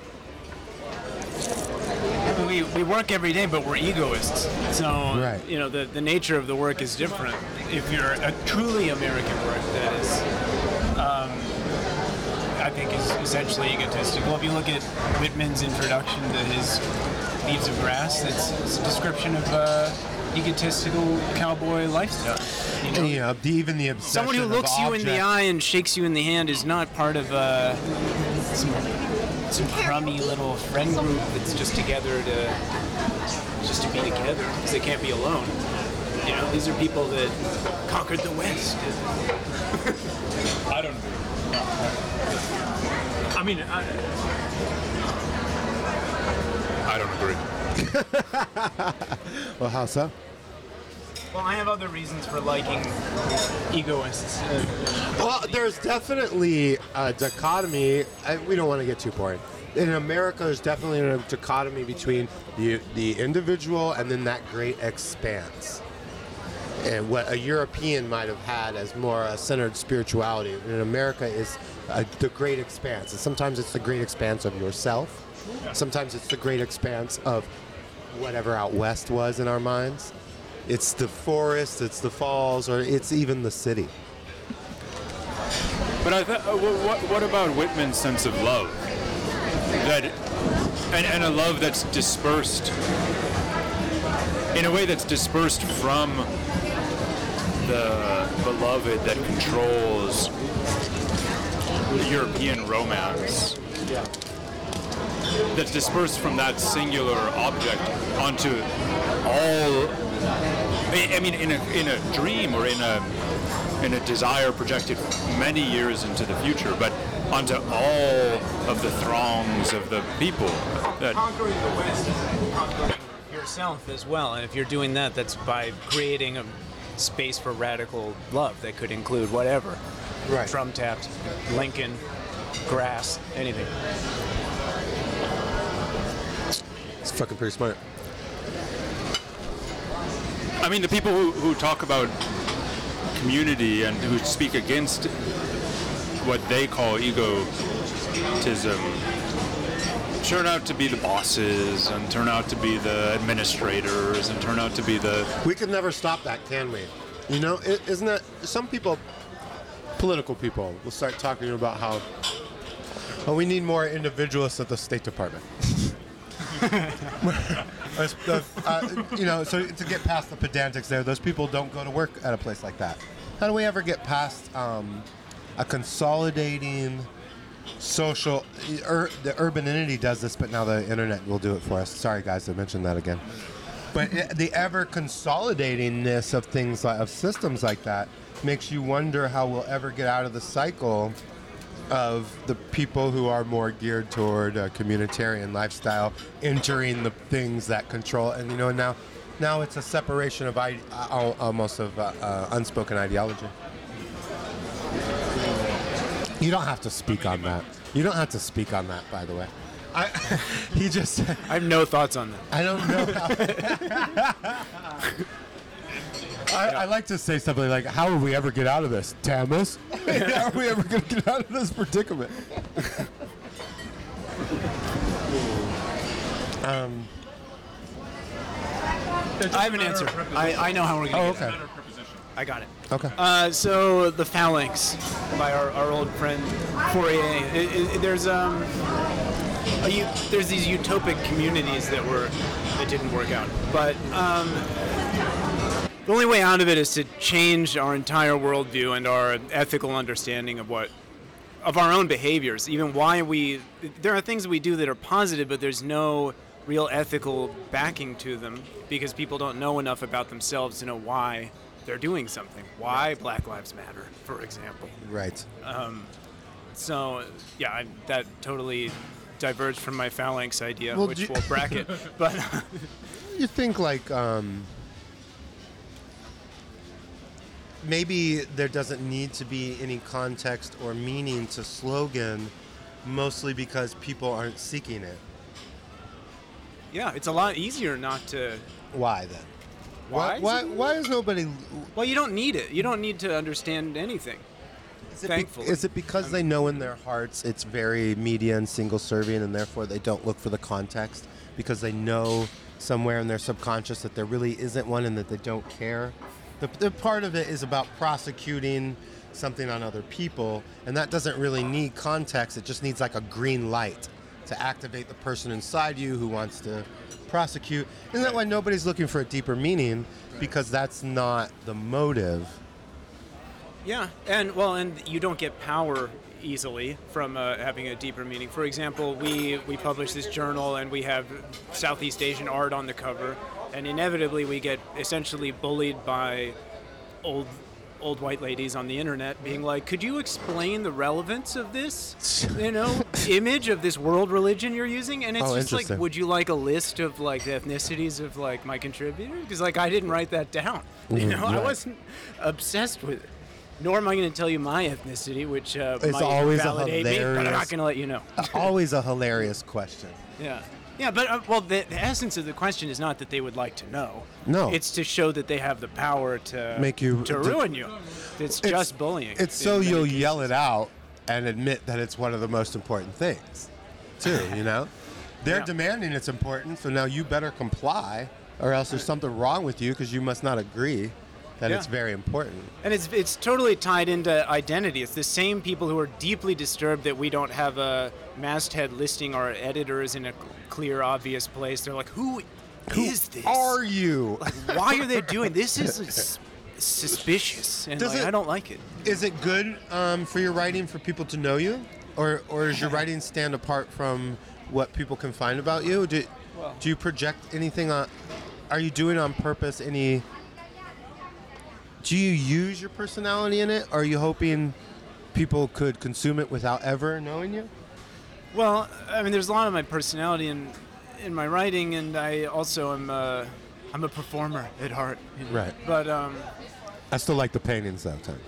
We, we work every day, but we're egoists. So, Right. you know, the, the nature of the work is different. If you're a truly American work, that is, um, I think, is essentially egotistical. If you look at Whitman's introduction to his Leaves of Grass, it's, it's a description of uh, egotistical cowboy lifestyle. You know? And, you know, the, even the obsession Someone who looks you in the eye and shakes you in the hand is not part of uh, some, some crummy little friend group that's just together to just to be together because they can't be alone. You know, these are people that conquered the West. I don't agree. I mean, I, I don't agree. Well, how so? Well, I have other reasons for liking egoists. Well, there's definitely a dichotomy. I, we don't want to get too boring. In America, there's definitely a dichotomy between the the individual and then that great expanse. And what a European might have had as more a centered spirituality in America is uh, the great expanse. And sometimes it's the great expanse of yourself. Sometimes it's the great expanse of whatever out west was in our minds. It's the forest, it's the falls, or it's even the city. But I th- uh, what, what about Whitman's sense of love? That, and, and a love that's dispersed in a way that's dispersed from the beloved that controls European romance. That's dispersed from that singular object onto all. I I mean, in a in a dream or in a in a desire projected many years into the future, but onto all of the throngs of the people. That conquering the West is conquering yourself as well. And if you're doing that, that's by creating a space for radical love that could include whatever. Right. Drum taps, Lincoln, grass, anything. It's fucking pretty smart. I mean, the people who, who talk about community and who speak against what they call egotism turn out to be the bosses and turn out to be the administrators and turn out to be the We could never stop that, can we? You know, is isn't that some people, political people, will start talking about how, oh, we need more individualists at the State Department. Uh, you know, so to get past the pedantics there, those people don't go to work at a place like that. How do we ever get past um, a consolidating social? Ur, the urbanity does this, but now the internet will do it for us. Sorry, guys, I mentioned that again. But the ever consolidatingness of things like of systems like that makes you wonder how we'll ever get out of the cycle of the people who are more geared toward a communitarian lifestyle entering the things that control and you know now now it's a separation of uh, almost of uh, uh, unspoken ideology you don't have to speak on that you don't have to speak on that by the way I, he just I have no thoughts on that. I don't know. How I, I like to say something like, "How will we ever get out of this, Tamas? How are we ever going to get out of this predicament?" um, I have an answer. I, I know how we're gonna Oh, get it. okay. I got it. Okay. Uh, so the phalanx by our, our old friend Fourier. It, it, there's um, a, u- there's these utopic communities that were that didn't work out, but um, the only way out of it is to change our entire worldview and our ethical understanding of what of our own behaviors. Even why we there are things we do that are positive, but there's no real ethical backing to them because people don't know enough about themselves to know why they're doing something. Why Black Lives Matter, for example. Right. So yeah, I, that totally diverged from my phalanx idea, Well, which we'll bracket. but you think like um, maybe there doesn't need to be any context or meaning to slogan mostly because people aren't seeking it yeah, it's a lot easier not to. why then Why? why, why is nobody Well, you don't need it. You don't need to understand anything. is it, be- Thankfully. is it because they know in their hearts it's very media and single serving and therefore they don't look for the context because they know somewhere in their subconscious that there really isn't one and that they don't care the, the part of it is about prosecuting something on other people and that doesn't really need context. It just needs like a green light to activate the person inside you who wants to prosecute. Isn't that why nobody's looking for a deeper meaning? Because that's not the motive. Yeah, and well, and you don't get power easily from uh, having a deeper meaning. For example, we we publish this journal and we have Southeast Asian art on the cover, and inevitably we get essentially bullied by old old white ladies on the internet being like, "Could you explain the relevance of this, you know, image of this world religion you're using?" And it's Oh, just like, "Would you like a list of like the ethnicities of like my contributors?" Because like I didn't write that down. You Mhm, know, I wasn't obsessed with it. Nor am I going to tell you my ethnicity, which uh, It's might always a validate me, but I'm not going to let you know. always a hilarious question Yeah. Yeah, but uh, well, the, the essence of the question is not that they would like to know. No. It's to show that they have the power to Make you- to to- ruin you. It's, just bullying. It's so you'll cases. yell it out and admit that it's one of the most important things, too. You know, they're Yeah. demanding it's important, so now you better comply, or else there's something wrong with you because you must not agree that Yeah. it's very important. And it's it's totally tied into identity. It's the same people who are deeply disturbed that we don't have a masthead listing our editors in a clear, obvious place. They're like, who is this? Are you? Why are they doing this? Is suspicious, and like, it- I don't like it. Is it good um, for your writing for people to know you, or or does your writing stand apart from what people can find about you? Do, Well- do you project anything on? Are you doing on purpose any? Do you use your personality in it? Are you hoping people could consume it without ever knowing you? Well, I mean, there's a lot of my personality in in my writing, and I also am a, I'm a performer at heart. you know. Right. But um, I still like the paintings sometimes.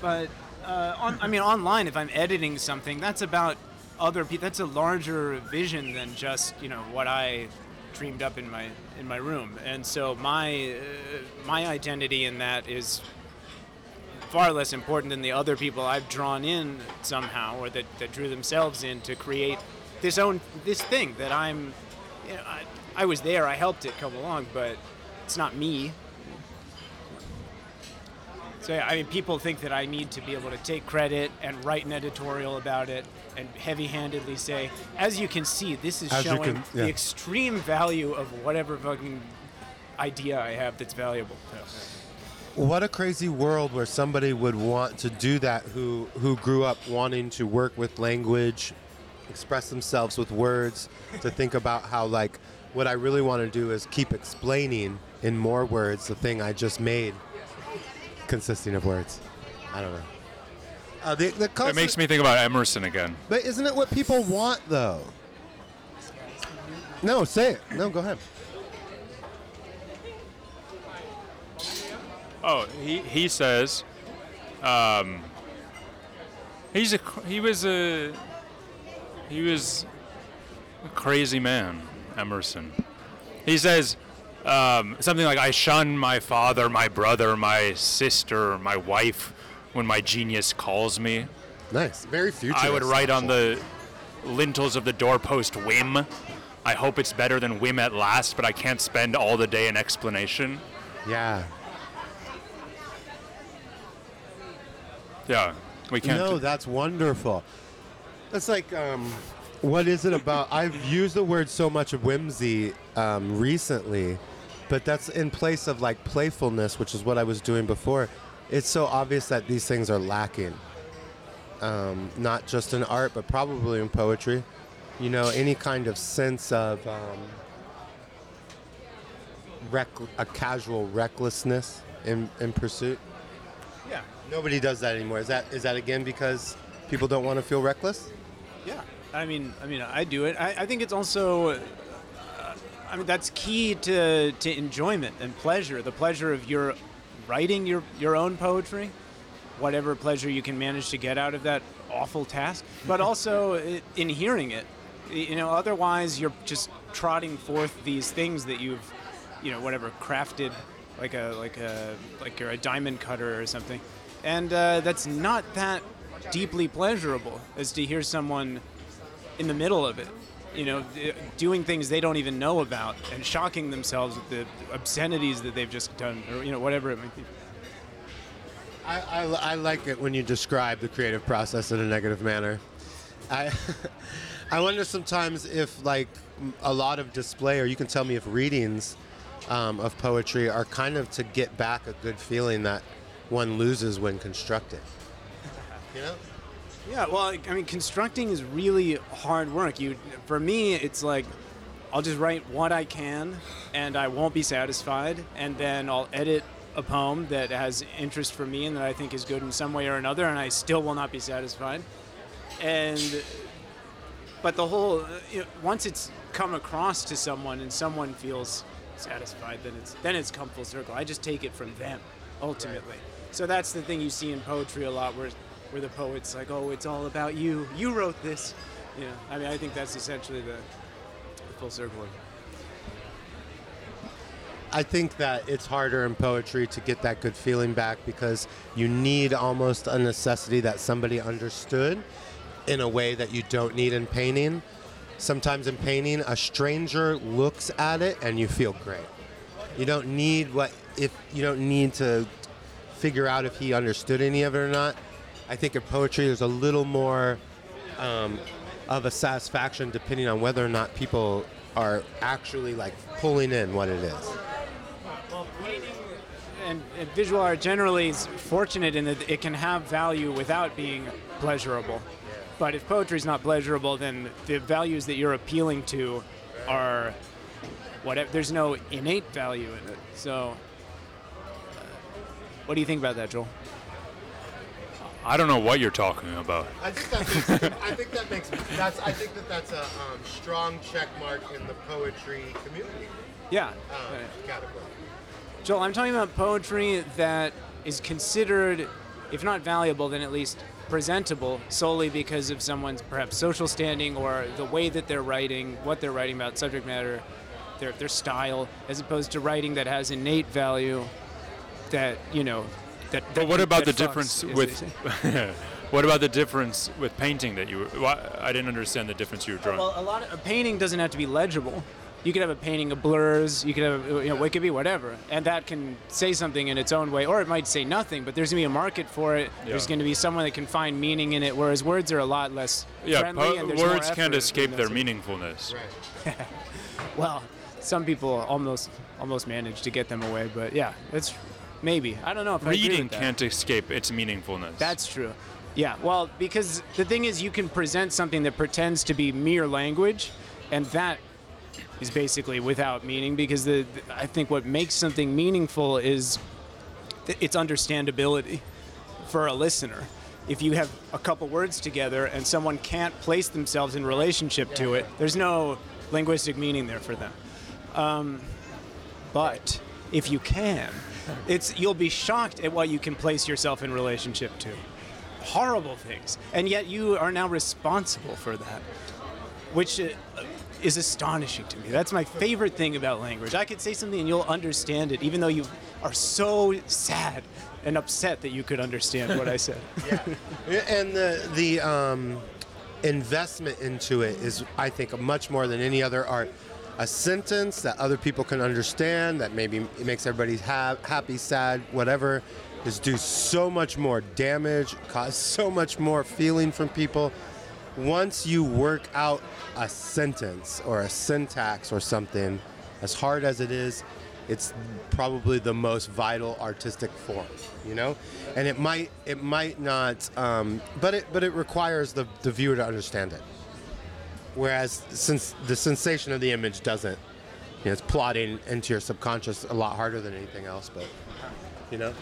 but uh, on, I mean, online, if I'm editing something, that's about other people. That's a larger vision than just you know what I dreamed up in my in my room. And so my uh, my identity in that is far less important than the other people I've drawn in somehow, or that, that drew themselves in to create this own this thing that I'm. You know, I, I was there. I helped it come along, but it's not me. So yeah, I mean, people think that I need to be able to take credit and write an editorial about it and heavy-handedly say, as you can see, this is As showing can- yeah. the extreme value of whatever fucking idea I have that's valuable. What a crazy world where somebody would want to do that who who grew up wanting to work with language, express themselves with words, to think about how like what I really want to do is keep explaining in more words the thing I just made consisting of words. I don't know. Uh, the, the It makes me think about Emerson again. But isn't it what people want though? No, say it. No, go ahead. Oh, he, he says, um, he's a he was a he was a crazy man, Emerson. He says um, something like, "I shun my father, my brother, my sister, my wife when my genius calls me." Nice. Very future. I would write on the lintels of the doorpost whim I hope it's better than Whim at Last, but I can't spend all the day in explanation. Yeah. Yeah, we can't. No, that's wonderful. That's like, um, what is it about? I've used the word so much of whimsy um, recently, but that's in place of like playfulness, which is what I was doing before. It's so obvious that these things are lacking, um, not just in art, but probably in poetry. You know, any kind of sense of um, rec- a casual recklessness in, in pursuit. Yeah. Nobody does that anymore. Is that is that again because people don't want to feel reckless? Yeah, I mean, I mean, I do it. I, I think it's also, uh, I mean, that's key to to enjoyment and pleasure. The pleasure of your writing your your own poetry, whatever pleasure you can manage to get out of that awful task, but also in hearing it. You know, otherwise you're just trotting forth these things that you've, you know, whatever crafted, like a like a like you're a diamond cutter or something, and uh, that's not that deeply pleasurable as to hear someone in the middle of it, you know, doing things they don't even know about and shocking themselves with the obscenities that they've just done, or you know, whatever it might be. I, I, I like it when you describe the creative process in a negative manner. I I wonder sometimes if like a lot of display, or you can tell me if readings um, of poetry are kind of to get back a good feeling that one loses when constructed. You know? Yeah, well, I mean, constructing is really hard work. You, for me, it's like I'll just write what I can, and I won't be satisfied, and then I'll edit a poem that has interest for me and that I think is good in some way or another, and I still will not be satisfied. And but the whole you know, once it's come across to someone and someone feels satisfied, then it's then it's come full circle. I just take it from them ultimately. So that's the thing you see in poetry a lot, where where the poet's like, "Oh, it's all about you. You wrote this." You know, I mean, I think that's essentially the, the full circle. I think that it's harder in poetry to get that good feeling back because you need almost a necessity that somebody understood in a way that you don't need in painting. Sometimes in painting, a stranger looks at it and you feel great. You don't need what if you don't need to figure out if he understood any of it or not. I think in poetry, there's a little more um, of a satisfaction depending on whether or not people are actually like pulling in what it is. Well, painting and, and visual art generally is fortunate in that it can have value without being pleasurable. But if poetry is not pleasurable, then the values that you're appealing to are whatever. There's no innate value in it. So, uh, what do you think about that, Joel? I don't know what you're talking about. I think that makes, I think that makes that's I think that that's a um, strong check mark in the poetry community Yeah. um, category. Joel, I'm talking about poetry that is considered, if not valuable, then at least presentable solely because of someone's perhaps social standing or the way that they're writing, what they're writing about, subject matter, their, their style, as opposed to writing that has innate value that, you know, that. But what about the difference with? what about the difference with painting that you? were- Why, I didn't understand the difference you were drawing. Well, a lot of a painting doesn't have to be legible. You could have a painting of blurs. You could have, you know, it could be whatever, and that can say something in its own way, or it might say nothing. But there's gonna be a market for it. There's going to be someone that can find meaning in it, whereas words are a lot less yeah, friendly. po- and words can't escape their meaningfulness. Well, some people almost almost manage to get them away, but yeah, it's maybe. I don't know if Reading can't escape its meaningfulness. That's true. Yeah, well, because the thing is, you can present something that pretends to be mere language, and that is basically without meaning. Because the, the- I think what makes something meaningful is th- its understandability for a listener. If you have a couple words together and someone can't place themselves in relationship to it, there's no linguistic meaning there for them. Um, but if you can, it's you'll be shocked at what you can place yourself in relationship to. Horrible things, and yet you are now responsible for that, which uh, is astonishing to me. That's my favorite thing about language. I could say something and you'll understand it, even though you are so sad and upset that you could understand what I said. yeah, and the the um, investment into it is, I think, much more than any other art. A sentence that other people can understand, that maybe it makes everybody ha- happy, sad, whatever, is do so much more damage, cause so much more feeling from people. Once you work out a sentence or a syntax or something, as hard as it is, it's probably the most vital artistic form, you know. And it might, it might not, um, but it, but it requires the, the viewer to understand it. Whereas, since the sensation of the image doesn't, you know, it's plotting into your subconscious a lot harder than anything else. But, you know,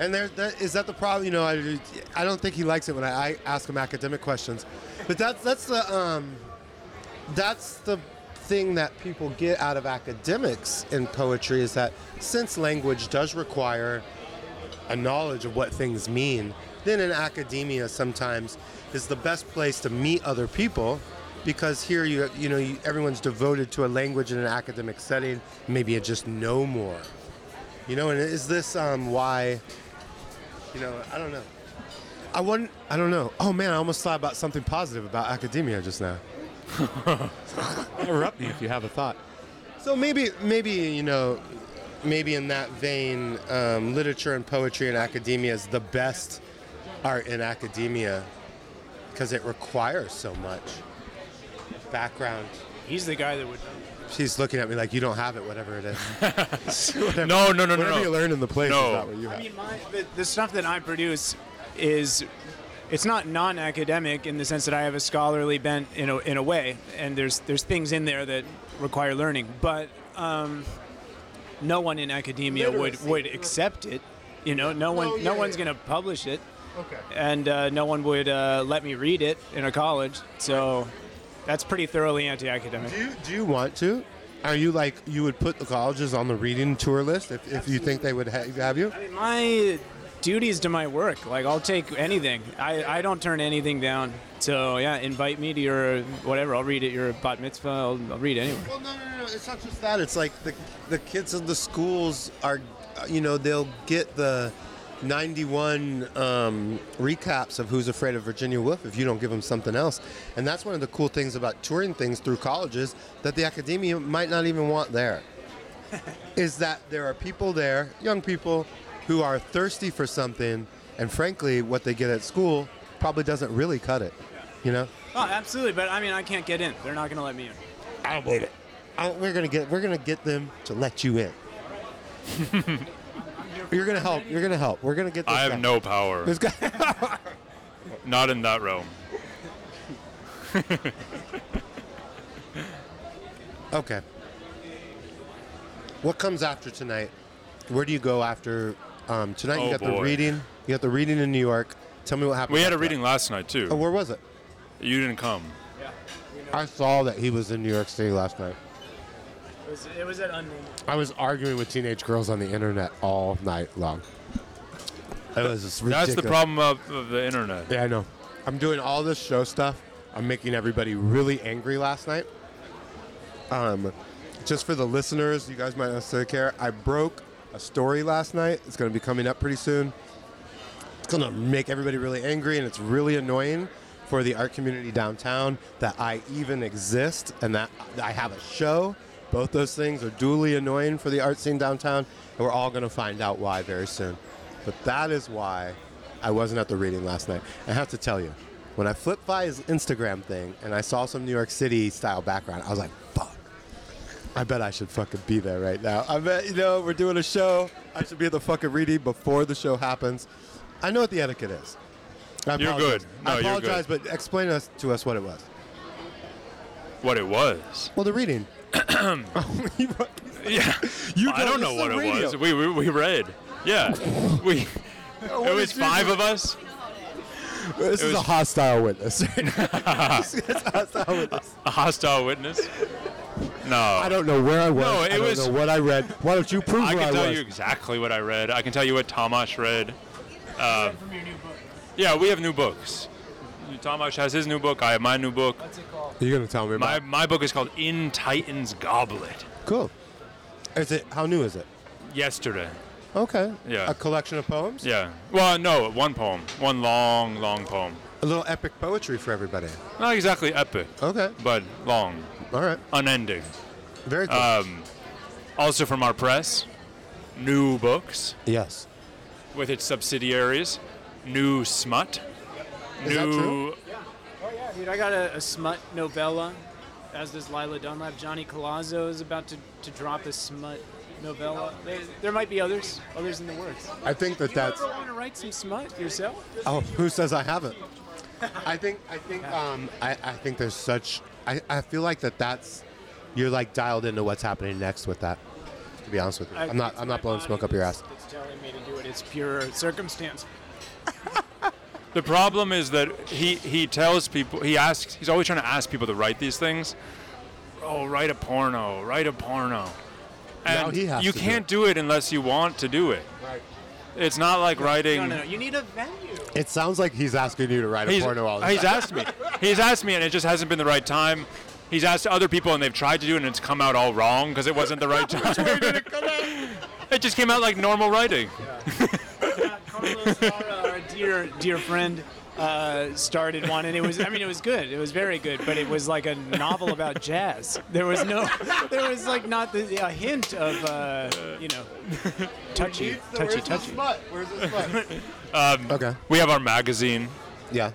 and there, that, is that the problem? You know, I, I don't think he likes it when I, I ask him academic questions, but that's that's the um, that's the thing that people get out of academics in poetry is that since language does require a knowledge of what things mean, then in academia sometimes is the best place to meet other people because here you you know you, everyone's devoted to a language in an academic setting. Maybe you just know more. You know, and is this um, why? You know, I don't know. I wouldn't. I don't know. Oh man, I almost thought about something positive about academia just now. Interrupt me if you have a thought. So maybe, maybe you know, maybe in that vein, um, literature and poetry in academia is the best art in academia because it requires so much background. He's the guy that would. She's looking at me like you don't have it, whatever it is. Whatever- No, no, no, no, Whatever you learn in the place No. is not what you I have. mean, my, the, the stuff that I produce is it's not non-academic in the sense that I have a scholarly bent in a, in a way, and there's there's things in there that require learning, but um, no one in academia would Literacy. would accept it. You know, no one Oh, no yeah, one's yeah. going to publish it, Okay. and uh, no one would uh, let me read it in a college. So that's pretty thoroughly anti-academic. Do you, do you want to? Are you like you would put the colleges on the reading tour list if, if you think they would ha- have you? I mean, my duties to my work. Like I'll take anything. I, I don't turn anything down. So yeah, invite me to your whatever. I'll read at your bat mitzvah. I'll, I'll read anywhere. Well, no, no, no. It's not just that. It's like the the kids in the schools are, you know, they'll get the 91 um, recaps of Who's Afraid of Virginia Woolf if you don't give them something else. And that's one of the cool things about touring things through colleges that the academia might not even want there. is that there are people there, young people, who are thirsty for something, and frankly, what they get at school probably doesn't really cut it. You know? Oh, absolutely. But I mean, I can't get in. They're not going to let me in. I don't believe it. I, we're gonna get we're gonna get them to let you in. You're gonna help. You're gonna help. We're gonna get. This I have guy. no power. This guy. Not in that realm. okay. What comes after tonight? Where do you go after um, tonight? Oh, you got the boy. reading. You got the reading in New York. Tell me what happened. We had a reading last night too. Oh, where was it? You didn't come. I saw that he was in New York City last night. It was, it was at unnamed. I was arguing with teenage girls on the internet all night long. It was just That's the problem of, of the internet. Yeah, I know. I'm doing all this show stuff. I'm making everybody really angry last night. Um, just for the listeners, you guys might not necessarily care. I broke a story last night. It's going to be coming up pretty soon. It's going to make everybody really angry, and it's really annoying for the art community downtown that I even exist and that I have a show. Both those things are duly annoying for the art scene downtown, and we're all going to find out why very soon. But that is why I wasn't at the reading last night. I have to tell you, when I flipped by his Instagram thing and I saw some New York City style background, I was like, fuck. I bet I should fucking be there right now. I bet, you know, we're doing a show. I should be at the fucking reading before the show happens. I know what the etiquette is. I You're apologize. good. No, I you're good. apologize, but explain us, to us what it was. What it was. Well, the reading. Yeah. You I don't know what it was. We, we, we read. Yeah. We. It was five of us. This It is was- a hostile witness. A hostile witness. A hostile witness. No. I don't know where I was. No, it I don't was- know what I read. Why don't you prove I where can I tell was? you exactly what I read. I can tell you what Tamas read. Uh, yeah, we have new books. Tamas has his new book. I have my new book. What's it called? You're gonna tell me My about. my book is called In Titan's Goblet. Cool. Is it? How new is it? Yesterday. Okay. Yeah. A collection of poems. Yeah. Well, no, one poem. One long, long poem. A little epic poetry for everybody. Not exactly epic, Okay. but long, All right. unending. Very cool. Um, also from our press, new books yes. with its subsidiaries, new smut, Is that new. true? Oh yeah, dude, I got a, a smut novella, as does Lila Dunlap. Johnny Colazzo is about to, to drop a smut novella. There, there might be others, others in the works. I think that You that's. ever want to write some smut yourself? Oh, who says I haven't? I think I think um I, I think there's such I, I feel like that that's you're like dialed into what's happening next with that. To be honest with you, I'm not I'm not blowing smoke up your ass. that's- That's telling me to do it. It's pure circumstance. The problem is that he he tells people he asks he's always trying to ask people to write these things. Oh, write a porno, write a porno. And Now he has you to can't it. do it unless you want to do it. Right. It's not like writing. No, no, no. You need a venue. It sounds like he's asking you to write a He's, porno all the he's time. asked me. He's asked me, and it just hasn't been the right time. He's asked other people, and they've tried to do it, and it's come out all wrong because it wasn't the right time. it just came out like normal writing. Carlos Lara, our dear dear friend, uh, started one, and it was I mean it was good. It was very good, but it was like a novel about jazz. There was no, there was like not the, a hint of uh, you know, touchy, touchy, touchy. Where's the smut? Um, okay. We have our magazine, Yeah.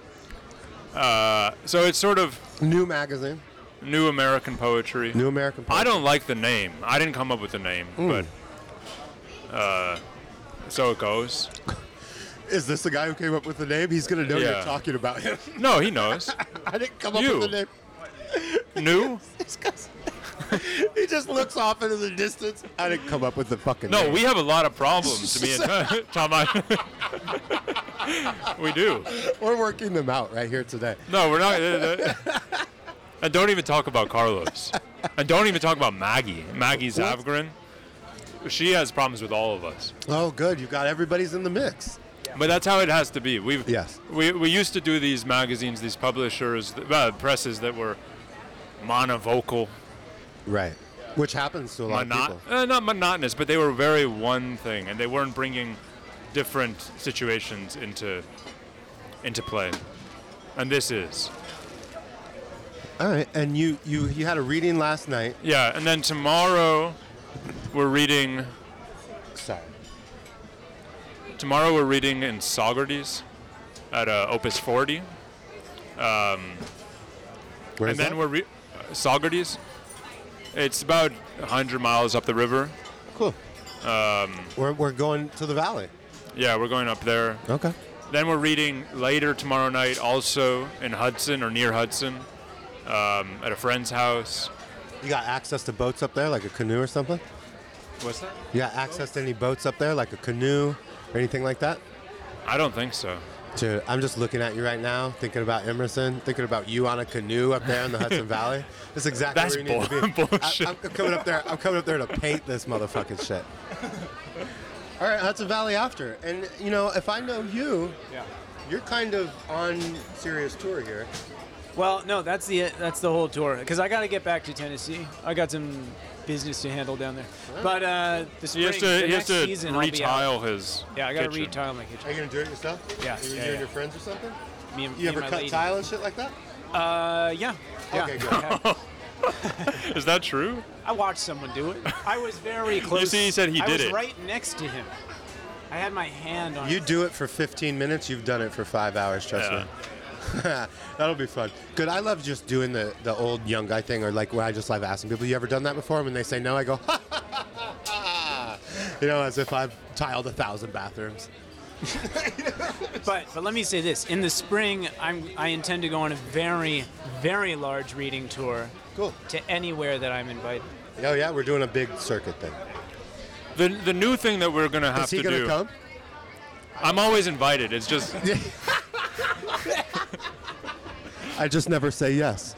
uh, so it's sort of New magazine. new American poetry. New American. Poetry. I don't like the name. I didn't come up with the name, but uh, so it goes. Is this the guy who came up with the name? He's gonna know Yeah. you're talking about him. No, he knows. I didn't come up You. with the name. New? He just looks off into the distance. I didn't come up with the fucking name. No, name. we have a lot of problems. Me and Tom, we do. We're working them out right here today. No, we're not. uh, uh, and don't even talk about Carlos. And don't even talk about Maggie. Maggie Zavgren. She has problems with all of us. Oh, good. You got everybody's in the mix. But that's how it has to be. We've Yes. we, we used to do these magazines, these publishers, uh, presses that were monovocal, Right. Which happens to a lot monot- of people. uh, not monotonous, but they were very one thing, and they weren't bringing different situations into into play. And this is All right. And you you you had a reading last night. yeah. And then tomorrow we're reading. Sorry. Tomorrow we're reading in Saugerties at uh, Opus 40, Where and is then that? we're re- uh, Saugerties. It's about 100 miles up the river. cool. Um, we're we're going to the valley. Yeah, we're going up there. Okay. Then we're reading later tomorrow night, also in Hudson or near Hudson, um, at a friend's house. You got access to boats up there, like a canoe or something? What's that? You got access to any boats up there, like a canoe or anything like that? I don't think so. Dude, I'm just looking at you right now, thinking about Emerson, thinking about you on a canoe up there in the Hudson Valley. That's exactly That's where you need to be. bull- bullshit. I, am coming up there. I'm coming up there to paint this motherfucking shit. All right, Hudson Valley after, and you know, if I know you, Yeah. you're kind of on serious tour here. Well, no, that's the that's the whole tour. Because I got to get back to Tennessee. I got some business to handle down there. But uh, the He spring, has to, the he has next to season, I'll be retile out. his. Yeah, I got to kitchen. retile my kitchen. Are you gonna do it yourself? Yeah, You, yeah, you yeah. and your friends or something? Me and, You me ever and my cut lady. tile and shit like that? Uh, yeah. yeah. Okay, good. Is that true? I watched someone do it. I was very close. you see, he said he I did was it. right next to him. I had my hand on. You it. do it for 15 minutes, you've done it for five hours, trust Yeah. me. That'll be fun. Good. I love just doing the, the old young guy thing, or like where I just love asking people, "You ever done that before?" And when they say no, I go, ha, ha, ha, ha, ha. you know, as if I've tiled a thousand bathrooms. But but let me say this: in the spring, I'm I intend to go on a very very large reading tour Cool. to anywhere that I'm invited. Oh yeah, we're doing a big circuit thing. The the new thing that we're gonna have Is he to gonna do. come? I'm always invited. It's just I just never say yes.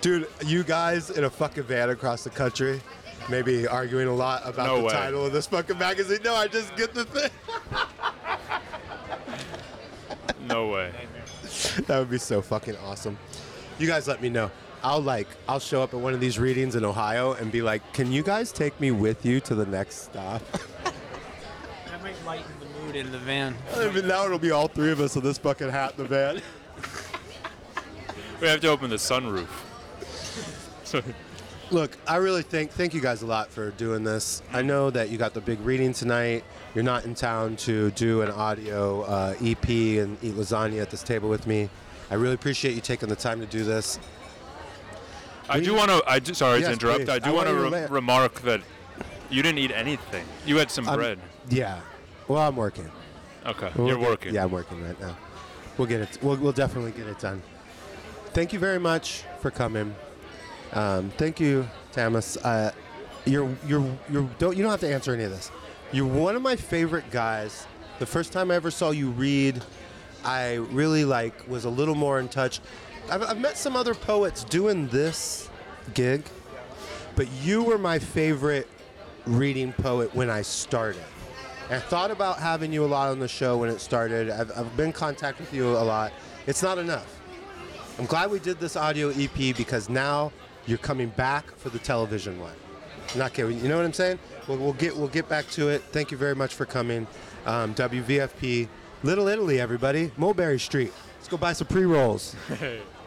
Dude, you guys in a fucking van across the country, maybe arguing a lot about No the way. title of this fucking magazine. No, I just get the thing. no way. That would be so fucking awesome. You guys let me know. I'll like I'll show up at one of these readings in Ohio and be like, "Can you guys take me with you to the next stop?" That might lighten the mood in the van. I mean, now it'll be all three of us with this fucking hat in the van. We have to open the sunroof. So, Look, I really think thank you guys a lot for doing this. I know that you got the big reading tonight. You're not in town to do an audio uh, EP and eat lasagna at this table with me. I really appreciate you taking the time to do this. I do want to. I do, sorry Yes, to interrupt. please. I I do want want to you to re- remark that you didn't eat anything. You had some I'm- bread. Yeah. Well, I'm working. Okay, We'll you're get- working. Yeah, I'm working right now. We'll get it. We'll, we'll definitely get it done. Thank you very much for coming. Um, thank you, Tamas. Uh, you're you're you're don't you don't have to answer any of this. You're one of my favorite guys. The first time I ever saw you read, I really like was a little more in touch. I've, I've met some other poets doing this gig, but you were my favorite reading poet when I started. I thought about having you a lot on the show when it started. I've, I've been in contact with you a lot. It's not enough. I'm glad we did this audio EP because now you're coming back for the television one. Not kidding. You know what I'm saying? We'll, we'll get we'll get back to it. Thank you very much for coming. Um, WVFP, Little Italy, everybody. Mulberry Street. Let's go buy some pre rolls.